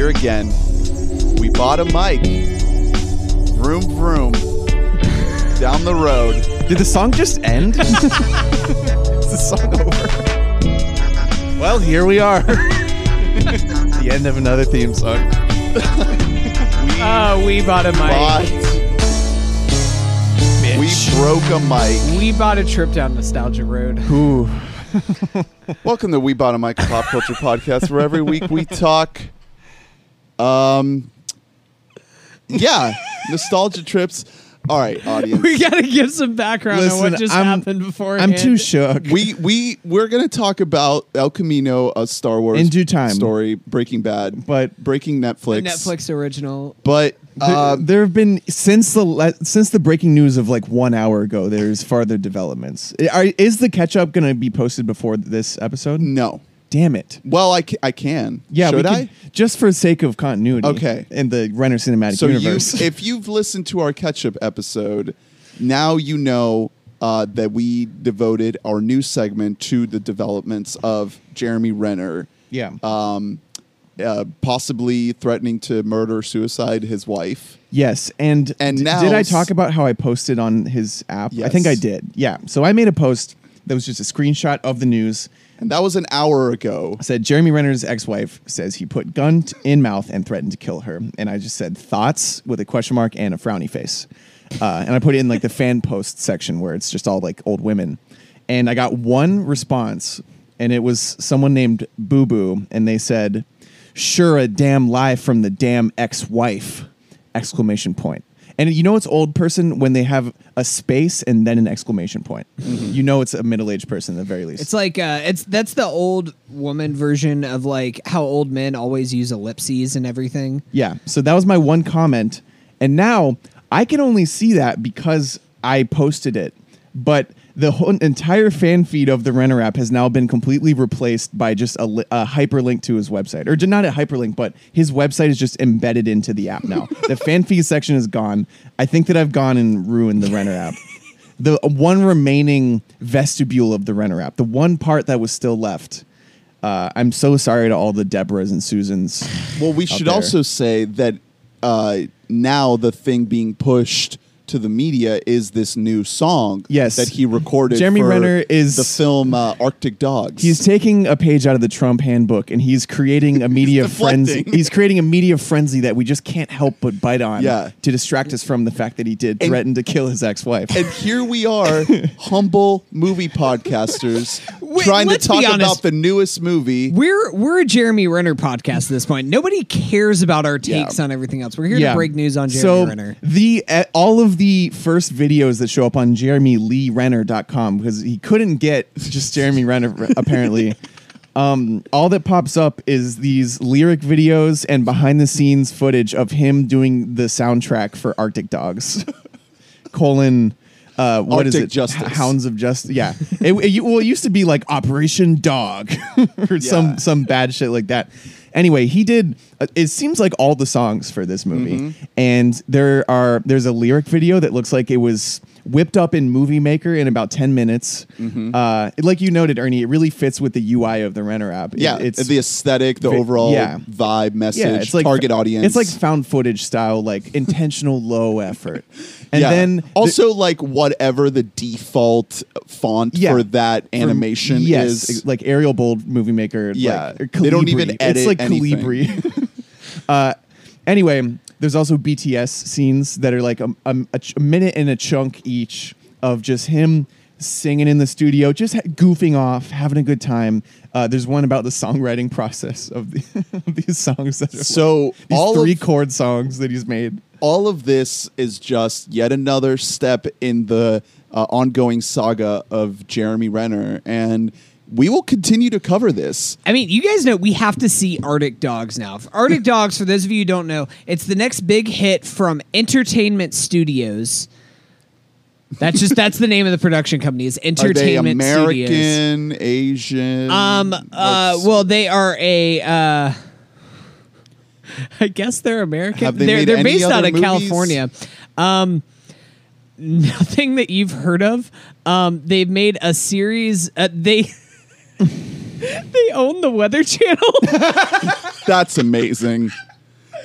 here again. We bought a mic. Vroom vroom. Down the road. Did the song just end? Is the song over? Well, here we are. the end of another theme song. Oh, we bought a mic. Bought. We broke a mic. We bought a trip down nostalgia road. Ooh. Welcome to We Bought a Mic a Pop Culture Podcast, where every week we talk um yeah, nostalgia trips. All right, audience. We gotta give some background on what just I'm- happened before. I'm too shook. we we we're gonna talk about El Camino, a Star Wars In due time. story, Breaking Bad, But- breaking Netflix, Netflix original. But uh, there have been since the le- since the breaking news of like one hour ago. There's farther developments. Are, is the catch up going to be posted before this episode? no. Damn it! Well, I, ca- I can. Yeah, should we I? could- just for the sake of continuity. Okay. in the Renner Cinematic So Universe. you, if you've listened to our catch-up episode, now you know uh, that we devoted our new segment to the developments of Jeremy Renner, yeah, um, uh, possibly threatening to murder, suicide his wife. yes, and and d- now did I talk about how I posted on his app? I think I Yes. did. Yeah, so I made a post that was just a screenshot of the news. And that was an hour ago. I said Jeremy Renner's ex-wife says he put gun t- in mouth and threatened to kill her, and I just said thoughts with a question mark and a frowny face, uh, and I put it in like the fan post section where it's just all like old women, and I got one response, and it was someone named Boo Boo, and they said, "Sure, a damn lie from the damn ex-wife!" Exclamation point. And you know it's old person when they have a space and then an exclamation point. You know it's a middle-aged person at the very least. It's like uh, it's that's the old woman version of like how old men always use ellipses and everything. Yeah. So that was my one comment. And now I can only see that because I posted it. But the whole entire fan feed of the Renner app has now been completely replaced by just a, li- a hyperlink to his website. Or not a hyperlink, but his website is just embedded into the app now. the fan feed section is gone. I think that I've gone and ruined the Renner app. The one remaining vestibule of the Renner app, the one part that was still left. Uh, I'm so sorry to all the Deborahs and Susans. Well, we should there. also say that uh, now the thing being pushed to the media is this new song Yes. that he recorded. Jeremy for Renner is- the film uh, Arctic Dogs. He's taking a page out of the Trump handbook and he's creating a media frenzy. He's creating a media frenzy that we just can't help but bite on Yeah. to distract us from the fact that he did And- threaten to kill his ex-wife. and here we are, humble movie podcasters, Wait, trying to talk honest. about the newest movie. We're we're a Jeremy Renner podcast at this point. Nobody cares about our takes Yeah. on everything else. We're here to break news on Jeremy so Renner. the uh, all of the first videos that show up on jeremyleerenner.com because he couldn't get just Jeremy Renner apparently. Um, all that pops up is these lyric videos and behind the scenes footage of him doing the soundtrack for Arctic Dogs. Colon uh, what is Arctic it? Justice. H- Hounds of Justice. Yeah. it, it- well, it used to be like Operation Dog or Yeah. some some bad shit like that. Anyway, he did. Uh, it seems like all the songs for this movie, Mm-hmm. and there are there's a lyric video that looks like it was whipped up in Movie Maker in about ten minutes. Mm-hmm. Uh, like you noted, Ernie, it really fits with the UI of the Renner app. It- Yeah, it's the aesthetic, the vi- overall yeah. vibe, message, yeah, it's like target audience. It's like found footage style, like intentional low effort, and yeah. then the- also like whatever the default font Yeah. for that animation yes, is. like Arial Bold Movie Maker. Yeah. like, They don't even edit It's like anything. Calibri. uh, anyway, there's also BTS scenes that are like a, a, a minute and a chunk each of just him singing in the studio, just ha- goofing off, having a good time. Uh, there's one about the songwriting process of, the, of these songs that are So these all three of chord songs that he's made. all of this is just yet another step in the uh, ongoing saga of Jeremy Renner, and we will continue to cover this. I mean, you guys know we have to see Arctic Dogs now. Arctic Dogs, for those of you who don't know, it's the next big hit from Entertainment Studios. That's just that's the name of the production company is Are they Entertainment Studios. American, Asian? Um. Uh. Well, they are a. Uh, I guess they're American. Have they they're any based out of movies? California. Um. Nothing that you've heard of. Um. They've made a series. Uh, they. they own the Weather Channel. That's amazing.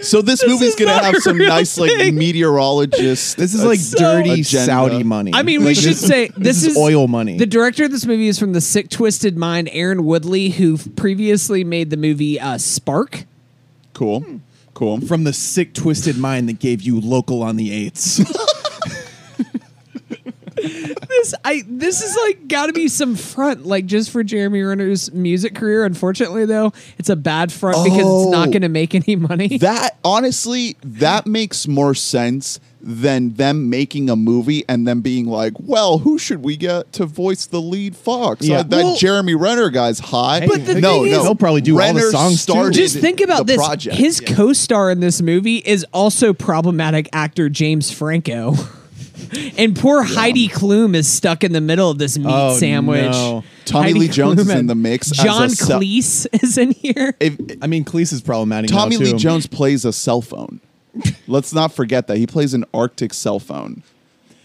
So this, movie's is gonna not have a some real nice like thing. meteorologist. This is like so- dirty agenda. Saudi money. I mean, we Like, should this- say this, is oil money. The director of this movie is from the Sick Twisted Mind, Aaron Woodley, who previously made the movie uh, Spark. Cool, cool. from the sick, twisted mind that gave you local on the eights. This I this is like got to be some front, like just for Jeremy Renner's music career. Unfortunately, though, it's a bad front because it's not Oh. going to make any money. That honestly, that makes more sense than them making a movie and them being like, "Well, who should we get to voice the lead Fox?" Yeah. Uh, that Well- Jeremy Renner guy's hot. But the no, thing no, is- He'll probably do all the Renner songs, too. just think about this. Project. His Yeah. co-star in this movie is also problematic actor James Franco. And poor Heidi Klum is stuck in the middle of this meat Oh, sandwich. no. Tommy Heidi Lee Jones is in the mix as a John cell- Cleese is in here. If- I mean, Cleese is problematic. now, Tommy Lee. Jones plays a cell phone. Let's not forget that he plays an Arctic cell phone.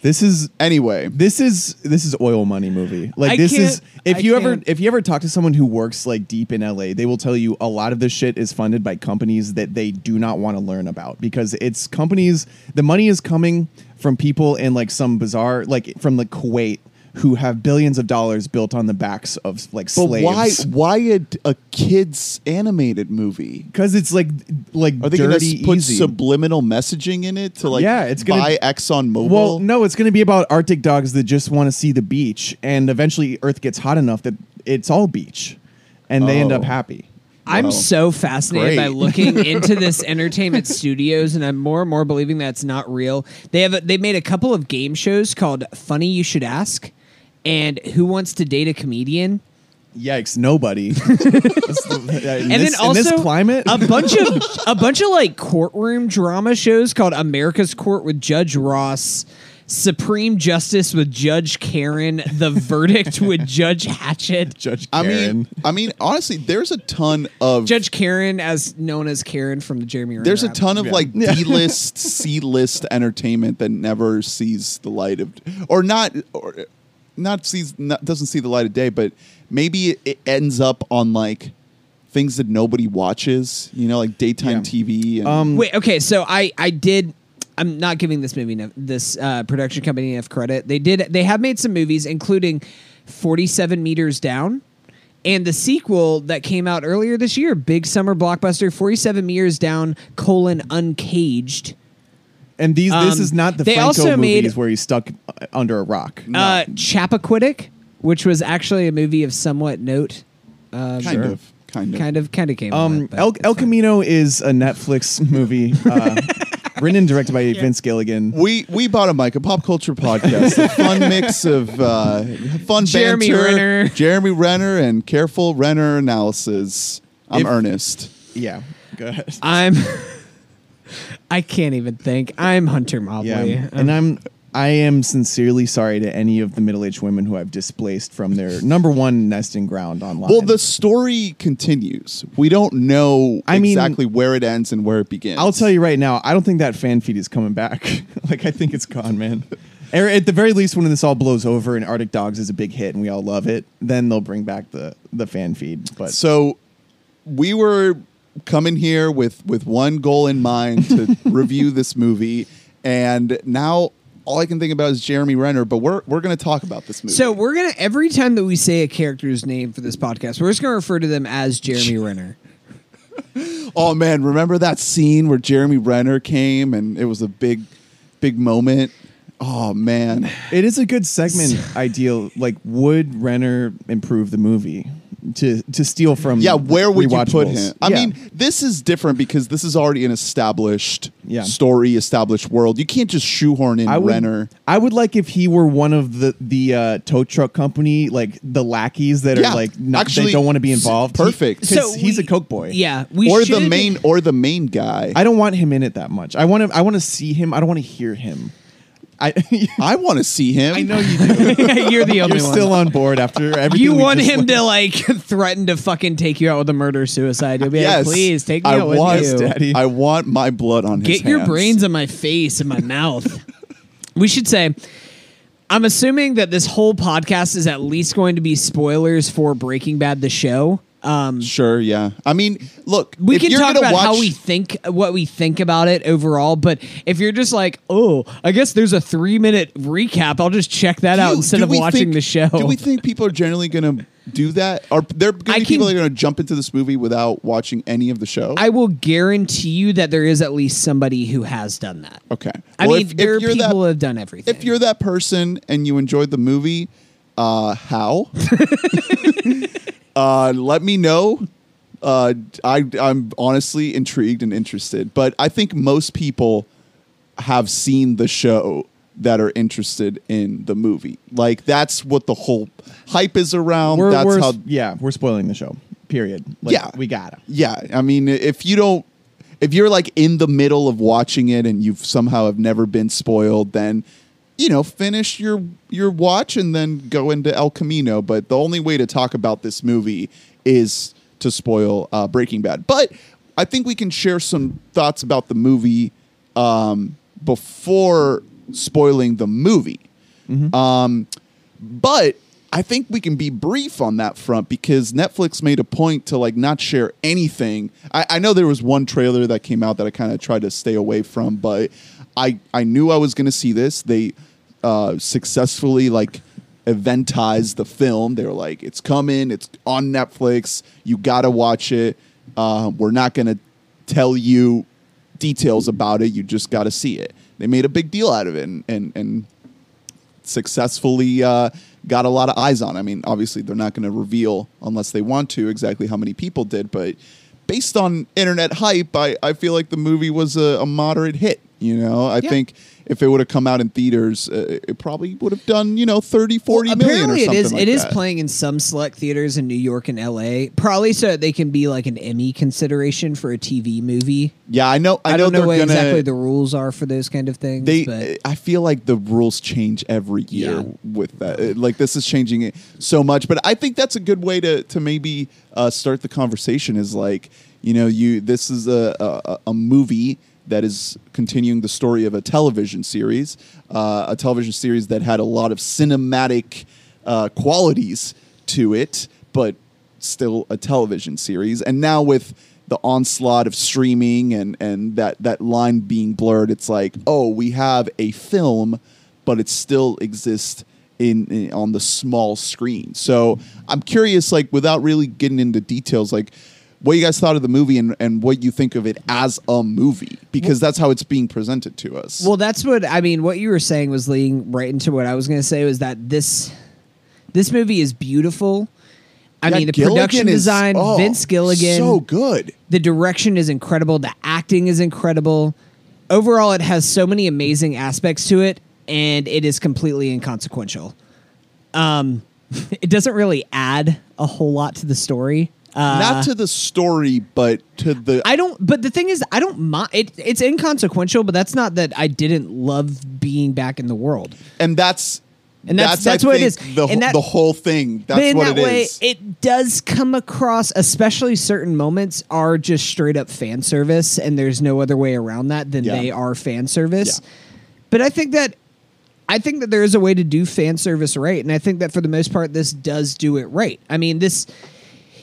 This is Anyway, this is this is oil money movie. Like I this is if I you ever can't. if you ever talk to someone who works like deep in LA, they will tell you a lot of this shit is funded by companies that they do not want to learn about because it's companies the money is coming from people in like some bizarre like from like Kuwait who have billions of dollars built on the backs of like but slaves. why why a, a kids animated movie? Because it's like like Are they going dirty to put easy. subliminal messaging in it to like Yeah, it's gonna- buy Exxon Mobil? Well, no, it's going to be about Arctic dogs that just want to see the beach, and eventually Earth gets hot enough that it's all beach, and they end Oh. up happy. I'm Wow. so fascinated by looking into this entertainment studios, and I'm more and more believing that's not real. They have a, they made a couple of game shows called Funny You Should Ask and Who Wants to Date a Comedian. Yikes! Nobody. and and then also in this climate, a bunch of a bunch of like courtroom drama shows called America's Court with Judge Ross, Supreme Justice with Judge Karen, The Verdict with Judge Hatchet. Judge I Karen. mean, I mean, honestly, there's a ton of Judge Karen, as known as Karen from the Jeremy. Renner there's a app. ton of Yeah. like Yeah. D-list, C-list entertainment that never sees the light of, or not, or not sees, not, doesn't see the light of day, but maybe it, it ends up on like things that nobody watches. You know, like daytime Yeah. TV. And, Um, Wait, okay, so I I did. I'm not giving this movie enough, this uh, production company enough credit. They did. They have made some movies, including 47 Meters Down, and the sequel that came out earlier this year, big summer blockbuster, 47 Meters Down: colon Uncaged. And these this um, is not the they Franco also made- movies where he's stuck uh, under a rock. Uh, Chappaquiddick, which was actually a movie of somewhat note. Um, kind of, kind of, kind of, kind of came. Um, that, but El, it's El fine. Camino is a Netflix movie, uh, written and directed by Vince Gilligan. We we bought a mic, a pop culture podcast, a fun mix of uh, fun Jeremy banter, Renner. Jeremy Renner, and careful Renner analysis. I'm If- Ernest. Yeah, go ahead. I'm. I can't even think. I'm Hunter Mobley. Yeah, Um, and I'm I am sincerely sorry to any of the middle-aged women who I've displaced from their number one nesting ground online. Well, the story continues. We don't know I mean- exactly where it ends and where it begins. I'll tell you right now, I don't think that fan feed is coming back. like I think it's gone, man. Or at the very least, when this all blows over and Arctic Dogs is a big hit and we all love it, then they'll bring back the the fan feed. But So we were coming here with with one goal in mind to review this movie, and now all I can think about is Jeremy Renner. But we're we're going to talk about this movie. So we're gonna every time that we say a character's name for this podcast, we're just gonna refer to them as Jeremy Renner. oh man, remember that scene where Jeremy Renner came and it was a big big moment. Oh man, it is a good segment ideal. Like, would Renner improve the movie to to steal from? yeah. Where would you put him? I Yeah. mean, this is different because this is already an established Yeah. story, established world. You can't just shoehorn in I would, Renner. I would like if he were one of the the uh, tow truck company, like the lackeys that Yeah, are like not, actually, they don't want to be involved. He- perfect. 'cause So he's we- a coke boy. Yeah, we or the main or the main guy. I don't want him in it that much. I want to. I want to see him. I don't want to hear him. I. I want to see him. I know you do. You're the only one. You're one. still on board after everything. you we want just him went- to like threaten to fucking take you out with a murder suicide. You'll be Yes, like, please take me I out with want, you. Daddy. I want my blood on his Get your hands. brains in my face and my mouth. we should say, I'm assuming that this whole podcast is at least going to be spoilers for Breaking Bad, the show. Sure, yeah. I mean, look, we if can you're talk about watch, how we think what we think about it overall but if you're just like oh i guess there's a three minute recap i'll just check that do out instead of watching think- the show Do we think people are generally going to do that? Are there going to be people that are going to jump into this movie without watching any of the show? i will guarantee you that there is at least somebody who has done that okay. i Well, mean if- if there are you're people that- have done everything if you're that person and you enjoyed the movie, uh, how? uh, let me know. Uh, I, I'm honestly intrigued and interested, but I think most people have seen the show that are interested in the movie. Like that's what the whole hype is around. We're, that's we're how. yeah, we're spoiling the show. Period. Like, Yeah. we gotta. Yeah, I mean, if you don't, if you're like in the middle of watching it and you've somehow have never been spoiled, then you know finish your your watch and then go into El Camino. But the only way to talk about this movie is to spoil uh, Breaking Bad. But I think we can share some thoughts about the movie um, before spoiling the movie. Um, but I think we can be brief on that front because Netflix made a point to like not share anything. I, I know there was one trailer that came out that I kind of tried to stay away from, but I I knew I was going to see this. They uh, successfully like eventized the film. They were like, "It's coming. It's on Netflix. You got to watch it. Uh, we're not to tell you details about it. You just got to see it." They made a big deal out of it, and and, and successfully uh, got a lot of eyes on. I mean, obviously they're not to reveal unless they want to exactly how many people did, but based on internet hype, I, I feel like the movie was a, a moderate hit. You know, I Yeah. think if it would have come out in theaters, uh, it probably would have done you know 30, 40 million Apparently, or it is. like it is that. playing in some select theaters in New York and L.A. Probably so that they can be like an Emmy consideration for a TV movie. Yeah, I know. I, I, know don't know what gonna. exactly the rules are for those kind of things. they, but I feel like the rules change every year Yeah. with that. Uh, Like this is changing it so much, but I think that's a good way to to maybe uh, start the conversation. Is like you know you this is a a, a movie that is continuing the story of a television series, uh, a television series that had a lot of cinematic uh, qualities to it, but still a television series. And now with the onslaught of streaming and and that that line being blurred, it's like, oh, we have a film, but it still exists in, in on the small screen. So I'm curious, like, without really getting into details, like. What you guys thought of the movie and, and what you think of it as a movie because that's how it's being presented to us. Well, that's what I mean. What you were saying was leading right into what I was going to say was that this this movie is beautiful. I Yeah, mean, the Gilligan production is- design, oh, Vince Gilligan, so good. the direction is incredible. The acting is incredible. Overall, it has so many amazing aspects to it, and it is completely inconsequential. Um, it doesn't really add a whole lot to the story. Uh, Not to the story, but to the I don't. But the thing is, I don't mind. It, it's inconsequential, but that's not that I didn't love being back in the world. and that's And that's- I that's what it is. The, And that- the whole thing. but That's in what that it way, is. it does come across, especially certain moments are just straight up fan service, and there's no other way around that than Yeah. they are fan service. Yeah. But I think that I think that there is a way to do fan service right, and I think that for the most part, this does do it right. I mean, this.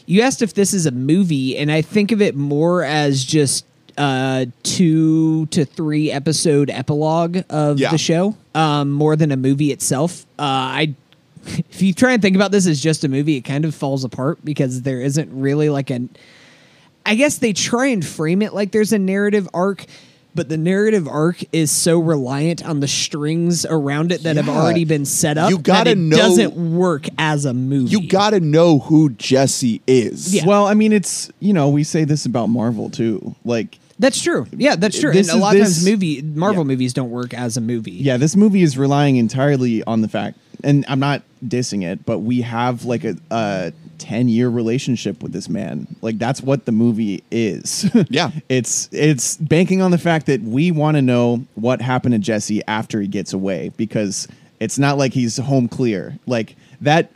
You asked if this is a movie, and I think of it more as just a two to three episode epilogue of Yeah. the show, um, more than a movie itself. Uh, I if you try and think about this as just a movie, it kind of falls apart because there isn't really like an. I guess they try and frame it like there's a narrative arc, but the narrative arc is so reliant on the strings around it that have already been set up. You gotta that it know- doesn't work as a movie. you got to know who Jesse is. Yeah. Well, I mean, it's you know we say this about Marvel too. Like, That's true. Yeah, that's true. This and a is- lot of this- times, movie Marvel Yeah. movies don't work as a movie. yeah, this movie is relying entirely on the fact, and I'm not dissing it, but we have like a, a ten year relationship with this man. Like that's what the movie is. Yeah. it's it's banking on the fact that we want to know what happened to Jesse after he gets away because it's not like he's home clear. Like that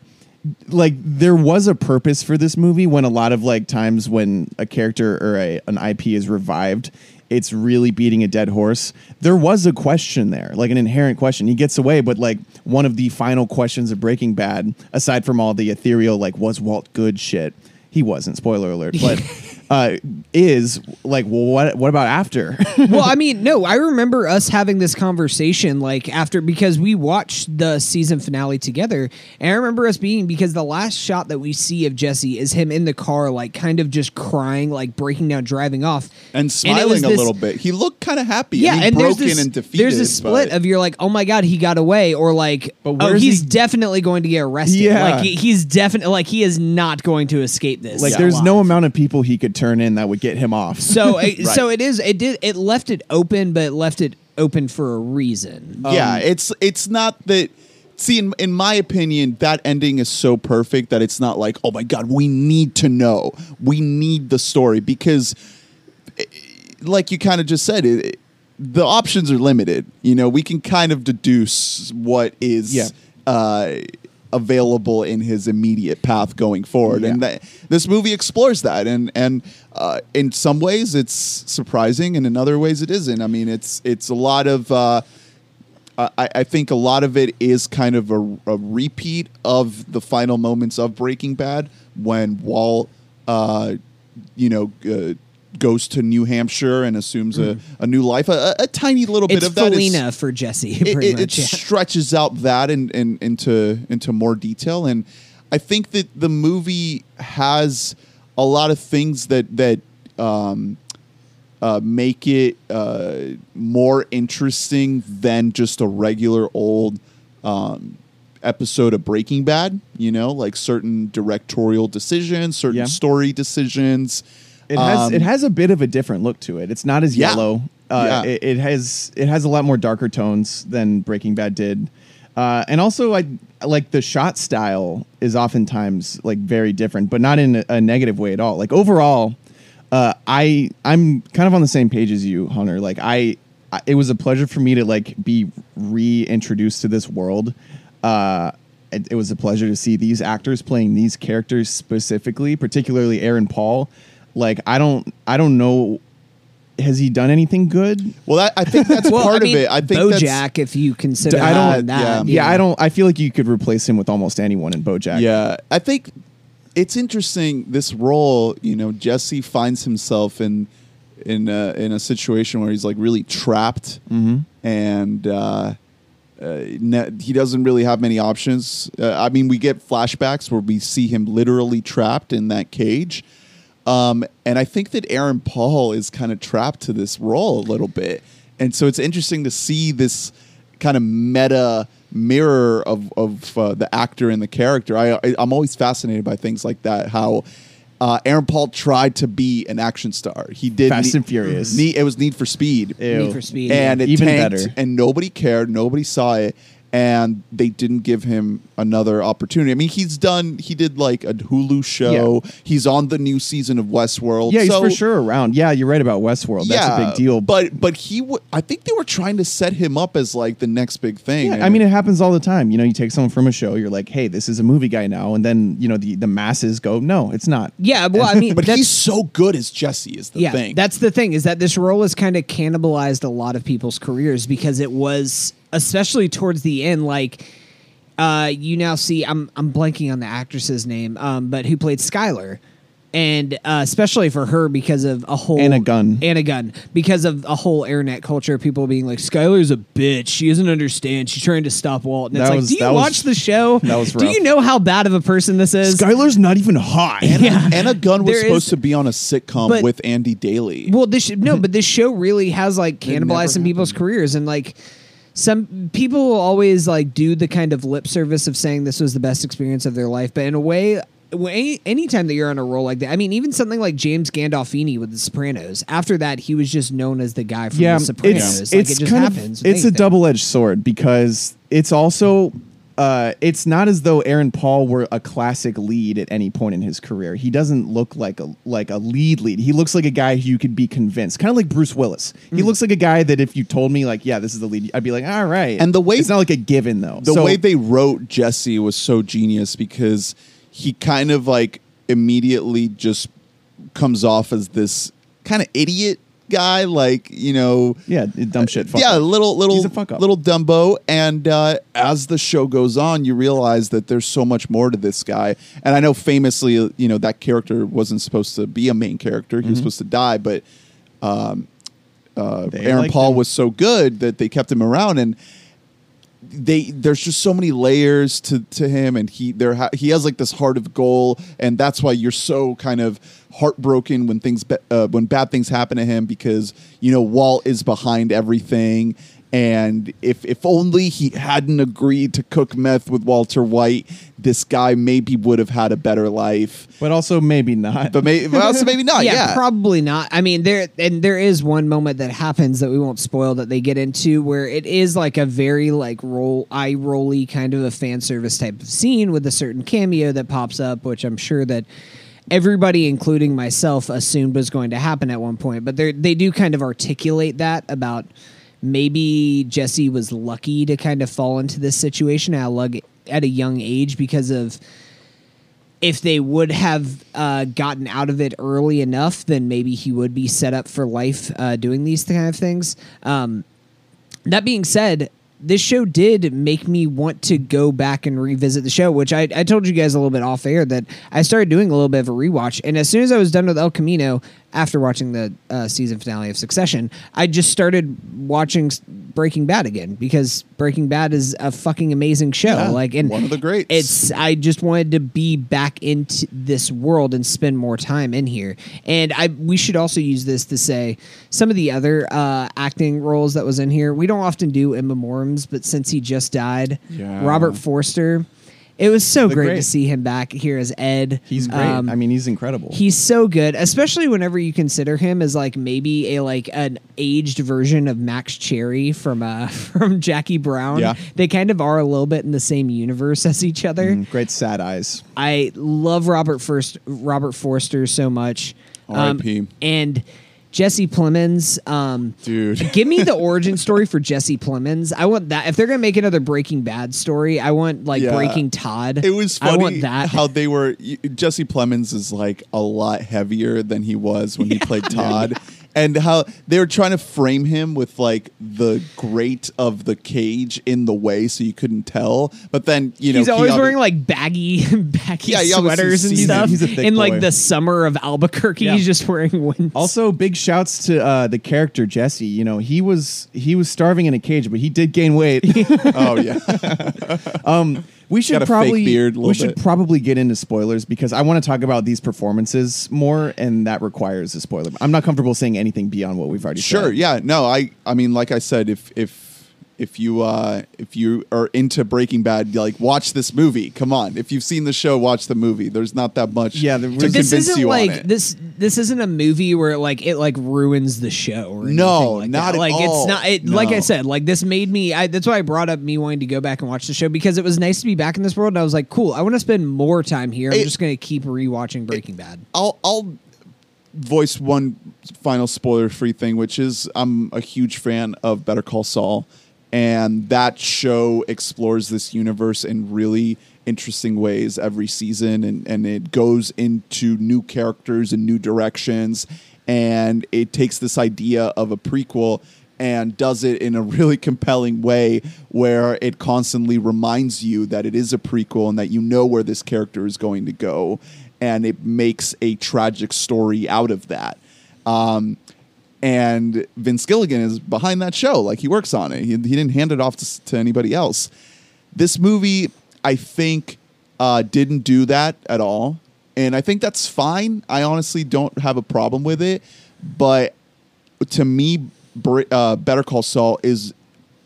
like there was a purpose for this movie when a lot of like times when a character or a, an IP is revived, it's really beating a dead horse. There was a question there, like an inherent question. He gets away, but like one of the final questions of Breaking Bad, aside from all the ethereal like was Walt good shit, he wasn't. Spoiler alert. But uh, is like, well, what what about after? well, I mean, no, I remember us having this conversation like after because we watched the season finale together, and I remember us being because the last shot that we see of Jesse is him in the car, like kind of just crying, like breaking down, driving off, and it was smiling a this- little bit. He looked kind of happy. Yeah, and, and, he there's broken this and defeated. there's a split but- of you're like, oh my god, he got away, or like, But oh, he's he- definitely going to get arrested. Yeah. like he, he's definitely like he is not going to escape this. like, Yeah. there's no amount of people he could turn in that would get him off. So it, so it is. It did. It left it open, but it left it open for a reason. yeah, Um, it's it's not that. See, in, in my opinion, that ending is so perfect that it's not like, oh my god, we need to know, we need the story because, eh, like you kind of just said, it, the options are limited. You know, we can kind of deduce what is Yeah. uh, available in his immediate path going forward, and that this movie explores that. And and uh, in some ways, it's surprising, and in other ways, it isn't. I mean, it's it's a lot of. Uh, I, I think a lot of it is kind of a, a repeat of the final moments of Breaking Bad when Walt, uh, you know, uh, goes to New Hampshire and assumes a, a new life. A, a, a tiny little bit It's of that is- Felina for Jesse. it, it, much. it yeah. stretches out that in, in, into into more detail, and I think that the movie has a lot of things that that um, uh, make it uh, more interesting than just a regular old um, episode of Breaking Bad. You know, like certain directorial decisions, certain Yeah. story decisions. It has Um, it has a bit of a different look to it. It's not as Yeah. yellow. Uh, Yeah. it, it has it has a lot more darker tones than Breaking Bad did, uh, and also I like the shot style is oftentimes like very different, but not in a, a negative way at all. Like overall, uh, I I'm kind of on the same page as you, Hunter. Like I, I it was a pleasure for me to like be reintroduced to this world. Uh, it, it was a pleasure to see these actors playing these characters specifically, particularly Aaron Paul. Like I don't I don't know has he done anything good? Well, that, I think that's well, part I mean, of it. I think BoJack, that's if you consider I don't- that. yeah. Yeah, I don't I feel like you could replace him with almost anyone in BoJack. Yeah, I think it's interesting. This role, you know, Jesse finds himself in in a, in a situation where he's like really trapped, and uh, uh, ne- he doesn't really have many options. Uh, I mean, we get flashbacks where we see him literally trapped in that cage. Um, and I think that Aaron Paul is kind of trapped to this role a little bit. And so it's interesting to see this kind of meta mirror of, of uh, the actor and the character. I, I, I'm always fascinated by things like that. How uh, Aaron Paul tried to be an action star. He did Fast Need- and Furious. Need, it was Need for Speed. Ew. Need for Speed. And it Even tanked, better. and nobody cared. Nobody saw it, and they didn't give him another opportunity. I mean, he's done. He did like a Hulu show. He's on the new season of Westworld. Yeah, he's so- for sure around. Yeah, you're right about Westworld. That's a big deal. But but he, w- I think they were trying to set him up as like the next big thing. Yeah, And I mean, it happens all the time. You know, you take someone from a show, you're like, "Hey, this is a movie guy now," and then you know the the masses go, "No, it's not." Yeah, well, I mean, but he's so good as Jesse is the yeah, thing. that's the thing is that this role has kind of cannibalized a lot of people's careers because it was, especially towards the end, like. Uh, you now see I'm I'm blanking on the actress's name, um, but who played Skyler, and uh, especially for her because of a whole and a gun and a gun because of a whole internet culture, people being like Skyler's a bitch, she doesn't understand, she's trying to stop Walt, and it's That like, was- do you that was- watch the show? that was Do rough. you know how bad of a person this is? Skyler's not even hot. Anna, yeah. Anna Gunn was There supposed is- to be on a sitcom but- with Andy Daly. Well, this sh- no, but this show really has like never cannibalized some people's careers, and like some people will always like do the kind of lip service of saying this was the best experience of their life, but in a way. Any anytime that you're on a role like that, I mean, even something like James Gandolfini with The Sopranos. After that, he was just known as the guy from yeah, The Sopranos. it's like it's it just kind happens. of it's a double edged sword because it's also uh, it's not as though Aaron Paul were a classic lead at any point in his career. He doesn't look like a like a lead lead. He looks like a guy who you could be convinced, kind of like Bruce Willis. Hmm. He looks like a guy that if you told me like, yeah, this is the lead, I'd be like, all right. And the way- it's not like a given though. the So- way they wrote Jesse was so genius because he kind of like immediately just comes off as this kind of idiot guy, like you know, Yeah, dumb shit. fuck yeah, up. little little He's a fuck up. little Dumbo. And uh, as the show goes on, you realize that there's so much more to this guy. And I know famously, you know, that character wasn't supposed to be a main character; he was Mm-hmm. supposed to die. But um, uh, Aaron Paul him. was so good that they kept him around and. They there's just so many layers to, to him, and he there ha- he has like this heart of gold, and that's why you're so kind of heartbroken when things ba- uh, when bad things happen to him because you know Walt is behind everything, and if if only he hadn't agreed to cook meth with Walter White, this guy maybe would have had a better life. but also maybe not. But maybe but also maybe not. yeah, Yeah, probably not. I mean, there and there is one moment that happens that we won't spoil that they get into where it is like a very like roll eye rolly kind of a fan service type of scene with a certain cameo that pops up, which I'm sure that everybody, including myself, assumed was going to happen at one point. But they do kind of articulate that about maybe Jesse was lucky to kind of fall into this situation at a, at a young age because of if they would have uh, gotten out of it early enough, then maybe he would be set up for life uh, doing these kind of things. Um, that being said, this show did make me want to go back and revisit the show, which I, I told you guys a little bit off air that I started doing a little bit of a rewatch. And as soon as I was done with El Camino, after watching the uh, season finale of Succession, I just started watching Breaking Bad again because Breaking Bad is a fucking amazing show. Yeah, like, and one of the greats. It's I just wanted to be back into this world and spend more time in here. And I we should also use this to say some of the other uh, acting roles that was in here. We don't often do in memoriams, but since he just died, Yeah. Robert Forster. It was so The great, to see him back here as Ed. he's great. Um, I mean, he's incredible. He's so good, especially whenever you consider him as like maybe a like an aged version of Max Cherry from uh from Jackie Brown. Yeah. They kind of are a little bit in the same universe as each other. Mm, great sad eyes. I love Robert First Robert Forster so much. R.I.P.. and Jesse Plemons, um, dude. give me the origin story for Jesse Plemons. I want that. If they're gonna make another Breaking Bad story, I want like Yeah. Breaking Todd. It was I funny want that. how they were. Jesse Plemons is like a lot heavier than he was when he played Todd, and how they were trying to frame him with like the grate of the cage in the way, so you couldn't tell. But then you know he's always obvi- wearing like baggy, baggy Yeah, sweaters and stuff. He's a thick in like boy. the summer of Albuquerque, Yeah. he's just wearing wind. Also, big shouts to uh, the character Jesse. You know, he was he was starving in a cage, but he did gain weight. Oh yeah, we should Got a fake probably beard we should bit. probably get into spoilers because I want to talk about these performances more, and that requires a spoiler. I'm not comfortable saying anything beyond what we've already said. sure. said. Yeah, no, I I mean, like I said, if if if you uh if you are into Breaking Bad, like watch this movie. Come on, if you've seen the show, watch the movie. There's not that much. Yeah, there to this convince isn't you like it. this. This isn't a movie where like it like ruins the show. Or No, anything like not that. at like all. it's not. It, Like I said, like this made me. I, that's why I brought up me wanting to go back and watch the show because it was nice to be back in this world. And I was like, cool. I want to spend more time here. I'm It- just gonna keep rewatching Breaking Bad. I'll I'll voice one final spoiler free thing, which is I'm a huge fan of Better Call Saul, and that show explores this universe in really interesting ways every season, and and it goes into new characters and new directions, and it takes this idea of a prequel. And does it in a really compelling way where it constantly reminds you that it is a prequel and that you know where this character is going to go and it makes a tragic story out of that. Um, and Vince Gilligan is behind that show. Like he works on it. He, he didn't hand it off to, to anybody else. This movie, I think, uh, didn't do that at all. And I think that's fine. I honestly don't have a problem with it. But to me, Br- uh, Better Call Saul is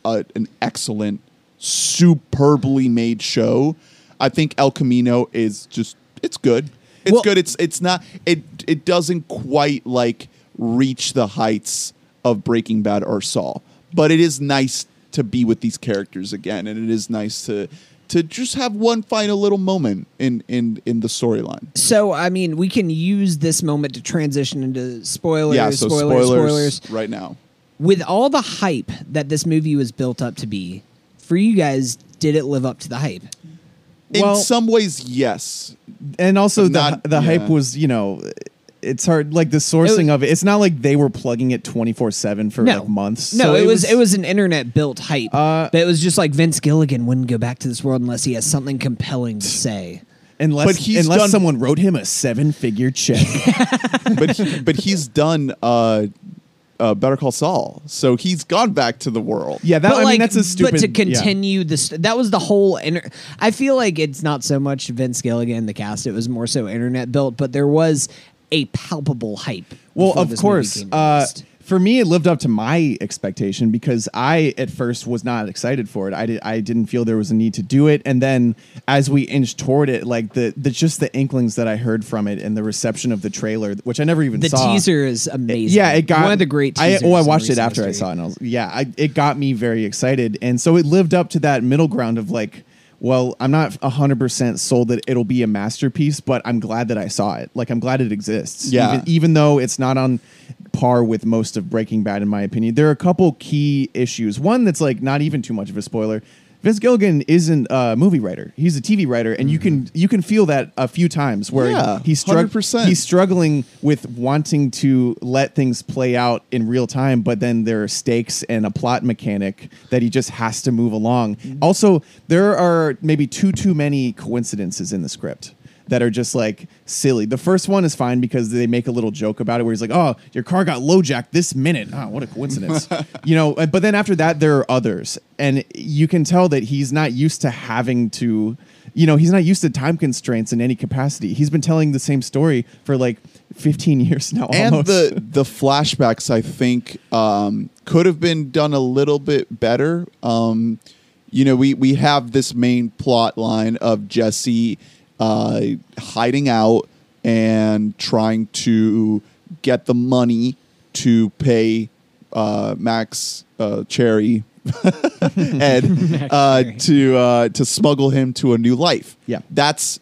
a, an excellent, superbly made show. I think El Camino is just it's good. It's Well- good. It's it's not it it doesn't quite like reach the heights of Breaking Bad or Saul, but it is nice to be with these characters again, and it is nice to to just have one final little moment in in in the storyline. So I mean, we can use this moment to transition into spoilers. yeah, so spoilers, spoilers, spoilers. right now. With all the hype that this movie was built up to be, for you guys, did it live up to the hype? In Well- some ways, yes. and also the Not- the yeah. hype was you know it's hard like the sourcing of it. It's not like they were plugging it twenty four seven for no like months. No, So it, was, it was an internet built hype. Uh, but it was just like Vince Gilligan wouldn't go back to this world unless he has something compelling to say. unless But he's unless done- someone wrote him a seven figure check. but he, but he's done uh, uh, Better Call Saul, so he's gone back to the world. yeah, that but I like, mean that's a stupid. But to yeah. continue this, that was the whole. Inter- I feel like it's not so much Vince Gilligan the cast; it was more so internet built. But there was a palpable hype. Well, of course. Uh, for me, it lived up to my expectation because I at first was not excited for it. I did. I didn't feel there was a need to do it, and then as we inched toward it, like the the just the inklings that I heard from it and the reception of the trailer, which I never even the saw. The teaser is amazing. Yeah, it got one of the great. I, oh, I watched it after I saw it, and I was yeah, I, it got me very excited, and so it lived up to that middle ground of like, well, I'm not hundred percent sold that it'll be a masterpiece, but I'm glad that I saw it. Like, I'm glad it exists. Yeah. even, even though it's not on par with most of Breaking Bad, in my opinion, there are a couple key issues. One that's like not even too much of a spoiler. Vince Gilligan isn't a movie writer; he's a TV writer, and you can mm-hmm. you can feel that a few times where Yeah, he's 100%. he's struggling with wanting to let things play out in real time, but then there are stakes and a plot mechanic that he just has to move along. Mm-hmm. Also, there are maybe too too many coincidences in the script that are just like silly. The first one is fine because they make a little joke about it where he's like, "Oh, your car got low jacked this minute." Oh, what a coincidence. you know, but then after that there are others and you can tell that he's not used to having to you know, he's not used to time constraints in any capacity. He's been telling the same story for like 15 years now and almost. the the flashbacks I think um, could have been done a little bit better. Um, you know, we we have this main plot line of Jesse uh, hiding out and trying to get the money to pay uh, Max uh, Cherry Ed uh, to uh, to smuggle him to a new life. Yeah. that's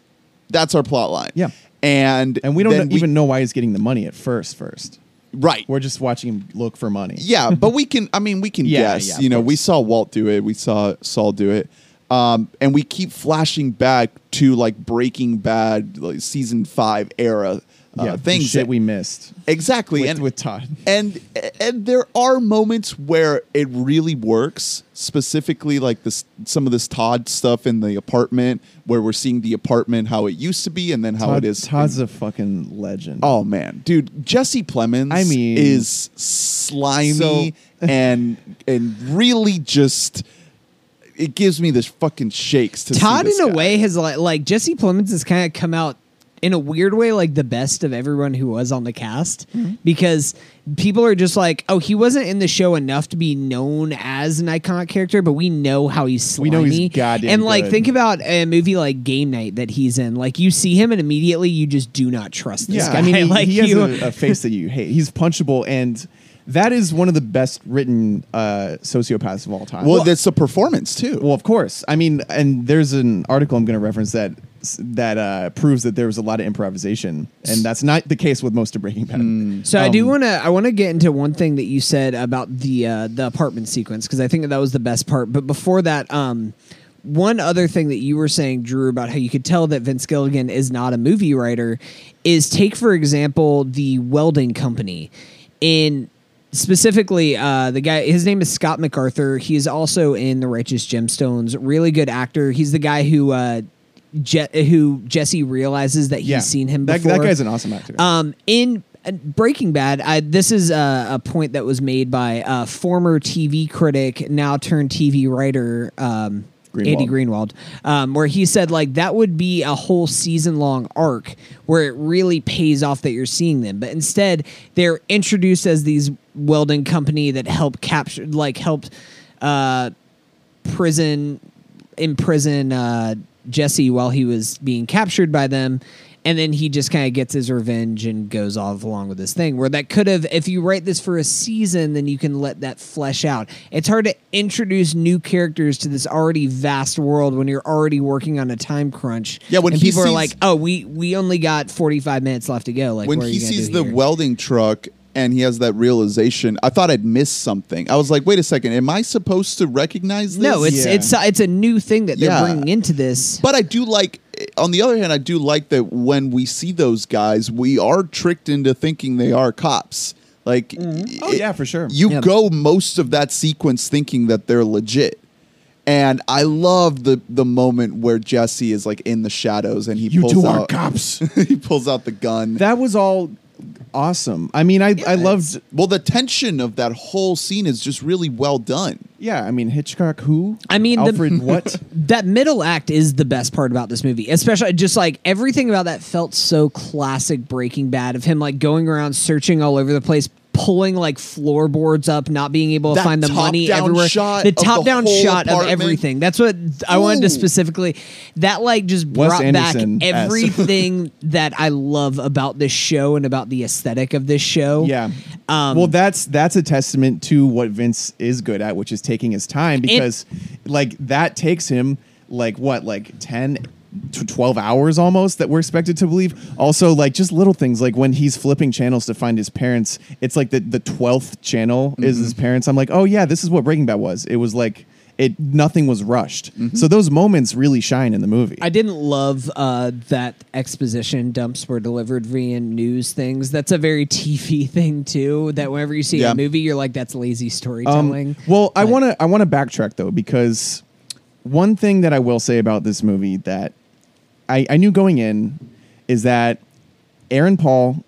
that's our plot line. Yeah. and and we don't then even know why he's getting the money at first first. right. We're just watching him look for money. Yeah, but we can. I mean, we can Yeah, guess. yeah, you know, we saw Walt do it. We saw Saul do it. Um, and we keep flashing back to like Breaking Bad, like season five era uh, yeah, things. that- we missed exactly, with, and with Todd. and and there are moments where it really works. Specifically, like this, some of this Todd stuff in the apartment, where we're seeing the apartment how it used to be, and then how Todd, it is. Todd's in- a fucking legend. Oh man, dude, Jesse Plemons. I mean- is slimy So- and and really just it gives me this fucking shakes to see Todd, this in a guy. way, has like like Jesse Plemons has kind of come out in a weird way, like the best of everyone who was on the cast, Mm-hmm. because people are just like, oh, he wasn't in the show enough to be known as an iconic character, but we know how he's slimy. We know he's goddamn And like, good. think about a movie like Game Night that he's in. Like, you see him, and immediately you just do not trust this yeah, guy. I mean, he, like he has you, a, a face that you hate. He's punchable, and that is one of the best written uh, sociopaths of all time. Well, that's a performance too. Well, of course. I mean, and there's an article I'm going to reference that that uh, proves that there was a lot of improvisation, and that's not the case with most of Breaking Bad. So I do Um, want to I want to get into one thing that you said about the uh, the apartment sequence because I think that, that was the best part. But before that, um, one other thing that you were saying, Drew, about how you could tell that Vince Gilligan is not a movie writer is take for example the welding company in specifically uh, the guy his name is scott macarthur. He is also in the righteous gemstones. Really good actor. He's the guy who uh, Je- who jesse realizes that he's yeah, seen him before that guy's an awesome actor. um, in uh, Breaking Bad, I, this is a, a point that was made by a former TV critic, now turned TV writer, um, Andy Greenwald, um, where he said like that would be a whole season long arc where it really pays off that you're seeing them, but instead they're introduced as these welding company that helped capture, like helped uh, prison imprison uh, Jesse while he was being captured by them. And then he just kind of gets his revenge and goes off along with this thing. Where that could have, if you write this for a season, then you can let that flesh out. It's hard to introduce new characters to this already vast world when you're already working on a time crunch. Yeah, when people are like, "Oh, we we only got 45 minutes left to go." Like, when he sees the here? welding truck and he has that realization. I thought I'd missed something. I was like, wait a second, am I supposed to recognize this? No, it's Yeah. it's it's a new thing that they're Yeah. bringing into this. But I do like. On the other hand, I do like that when we see those guys, we are tricked into thinking they are cops. Like, mm-hmm. Oh it- yeah, for sure. you Yeah. go most of that sequence thinking that they're legit. And I love the the moment where Jesse is like in the shadows and he You pulls two out cops. he pulls out the gun. that was all awesome. I mean, I I loved. well, the tension of that whole scene is just really well done. Yeah, I mean Hitchcock. Who? I mean, the- Alfred. what? that middle act is the best part about this movie, especially just like everything about that felt so classic Breaking Bad of him like going around searching all over the place, pulling like floorboards up, not being able to That find the money top-down everywhere. shot the of the top down whole shot of everything. That's what I wanted to specifically. That like just Wes brought back Anderson-esque. everything that I love about this show and about the aesthetic of this show. Yeah. Um, well, that's that's a testament to what Vince is good at, which is taking his time because, like, that takes him like what, like ten to 12 hours almost that we're expected to believe also like just little things like when he's flipping channels to find his parents it's like the the 12th channel is Mm-hmm. his parents i'm like oh yeah this is what breaking bad was it was like it nothing was rushed Mm-hmm. so those moments really shine in the movie I didn't love uh, that exposition dumps were delivered via news things. That's a very TV thing too. That whenever you see Yeah. a movie, you're like, "That's lazy storytelling." Um, well, I want to I want to backtrack though because one thing that I will say about this movie that I, I knew going in is that Aaron Paul,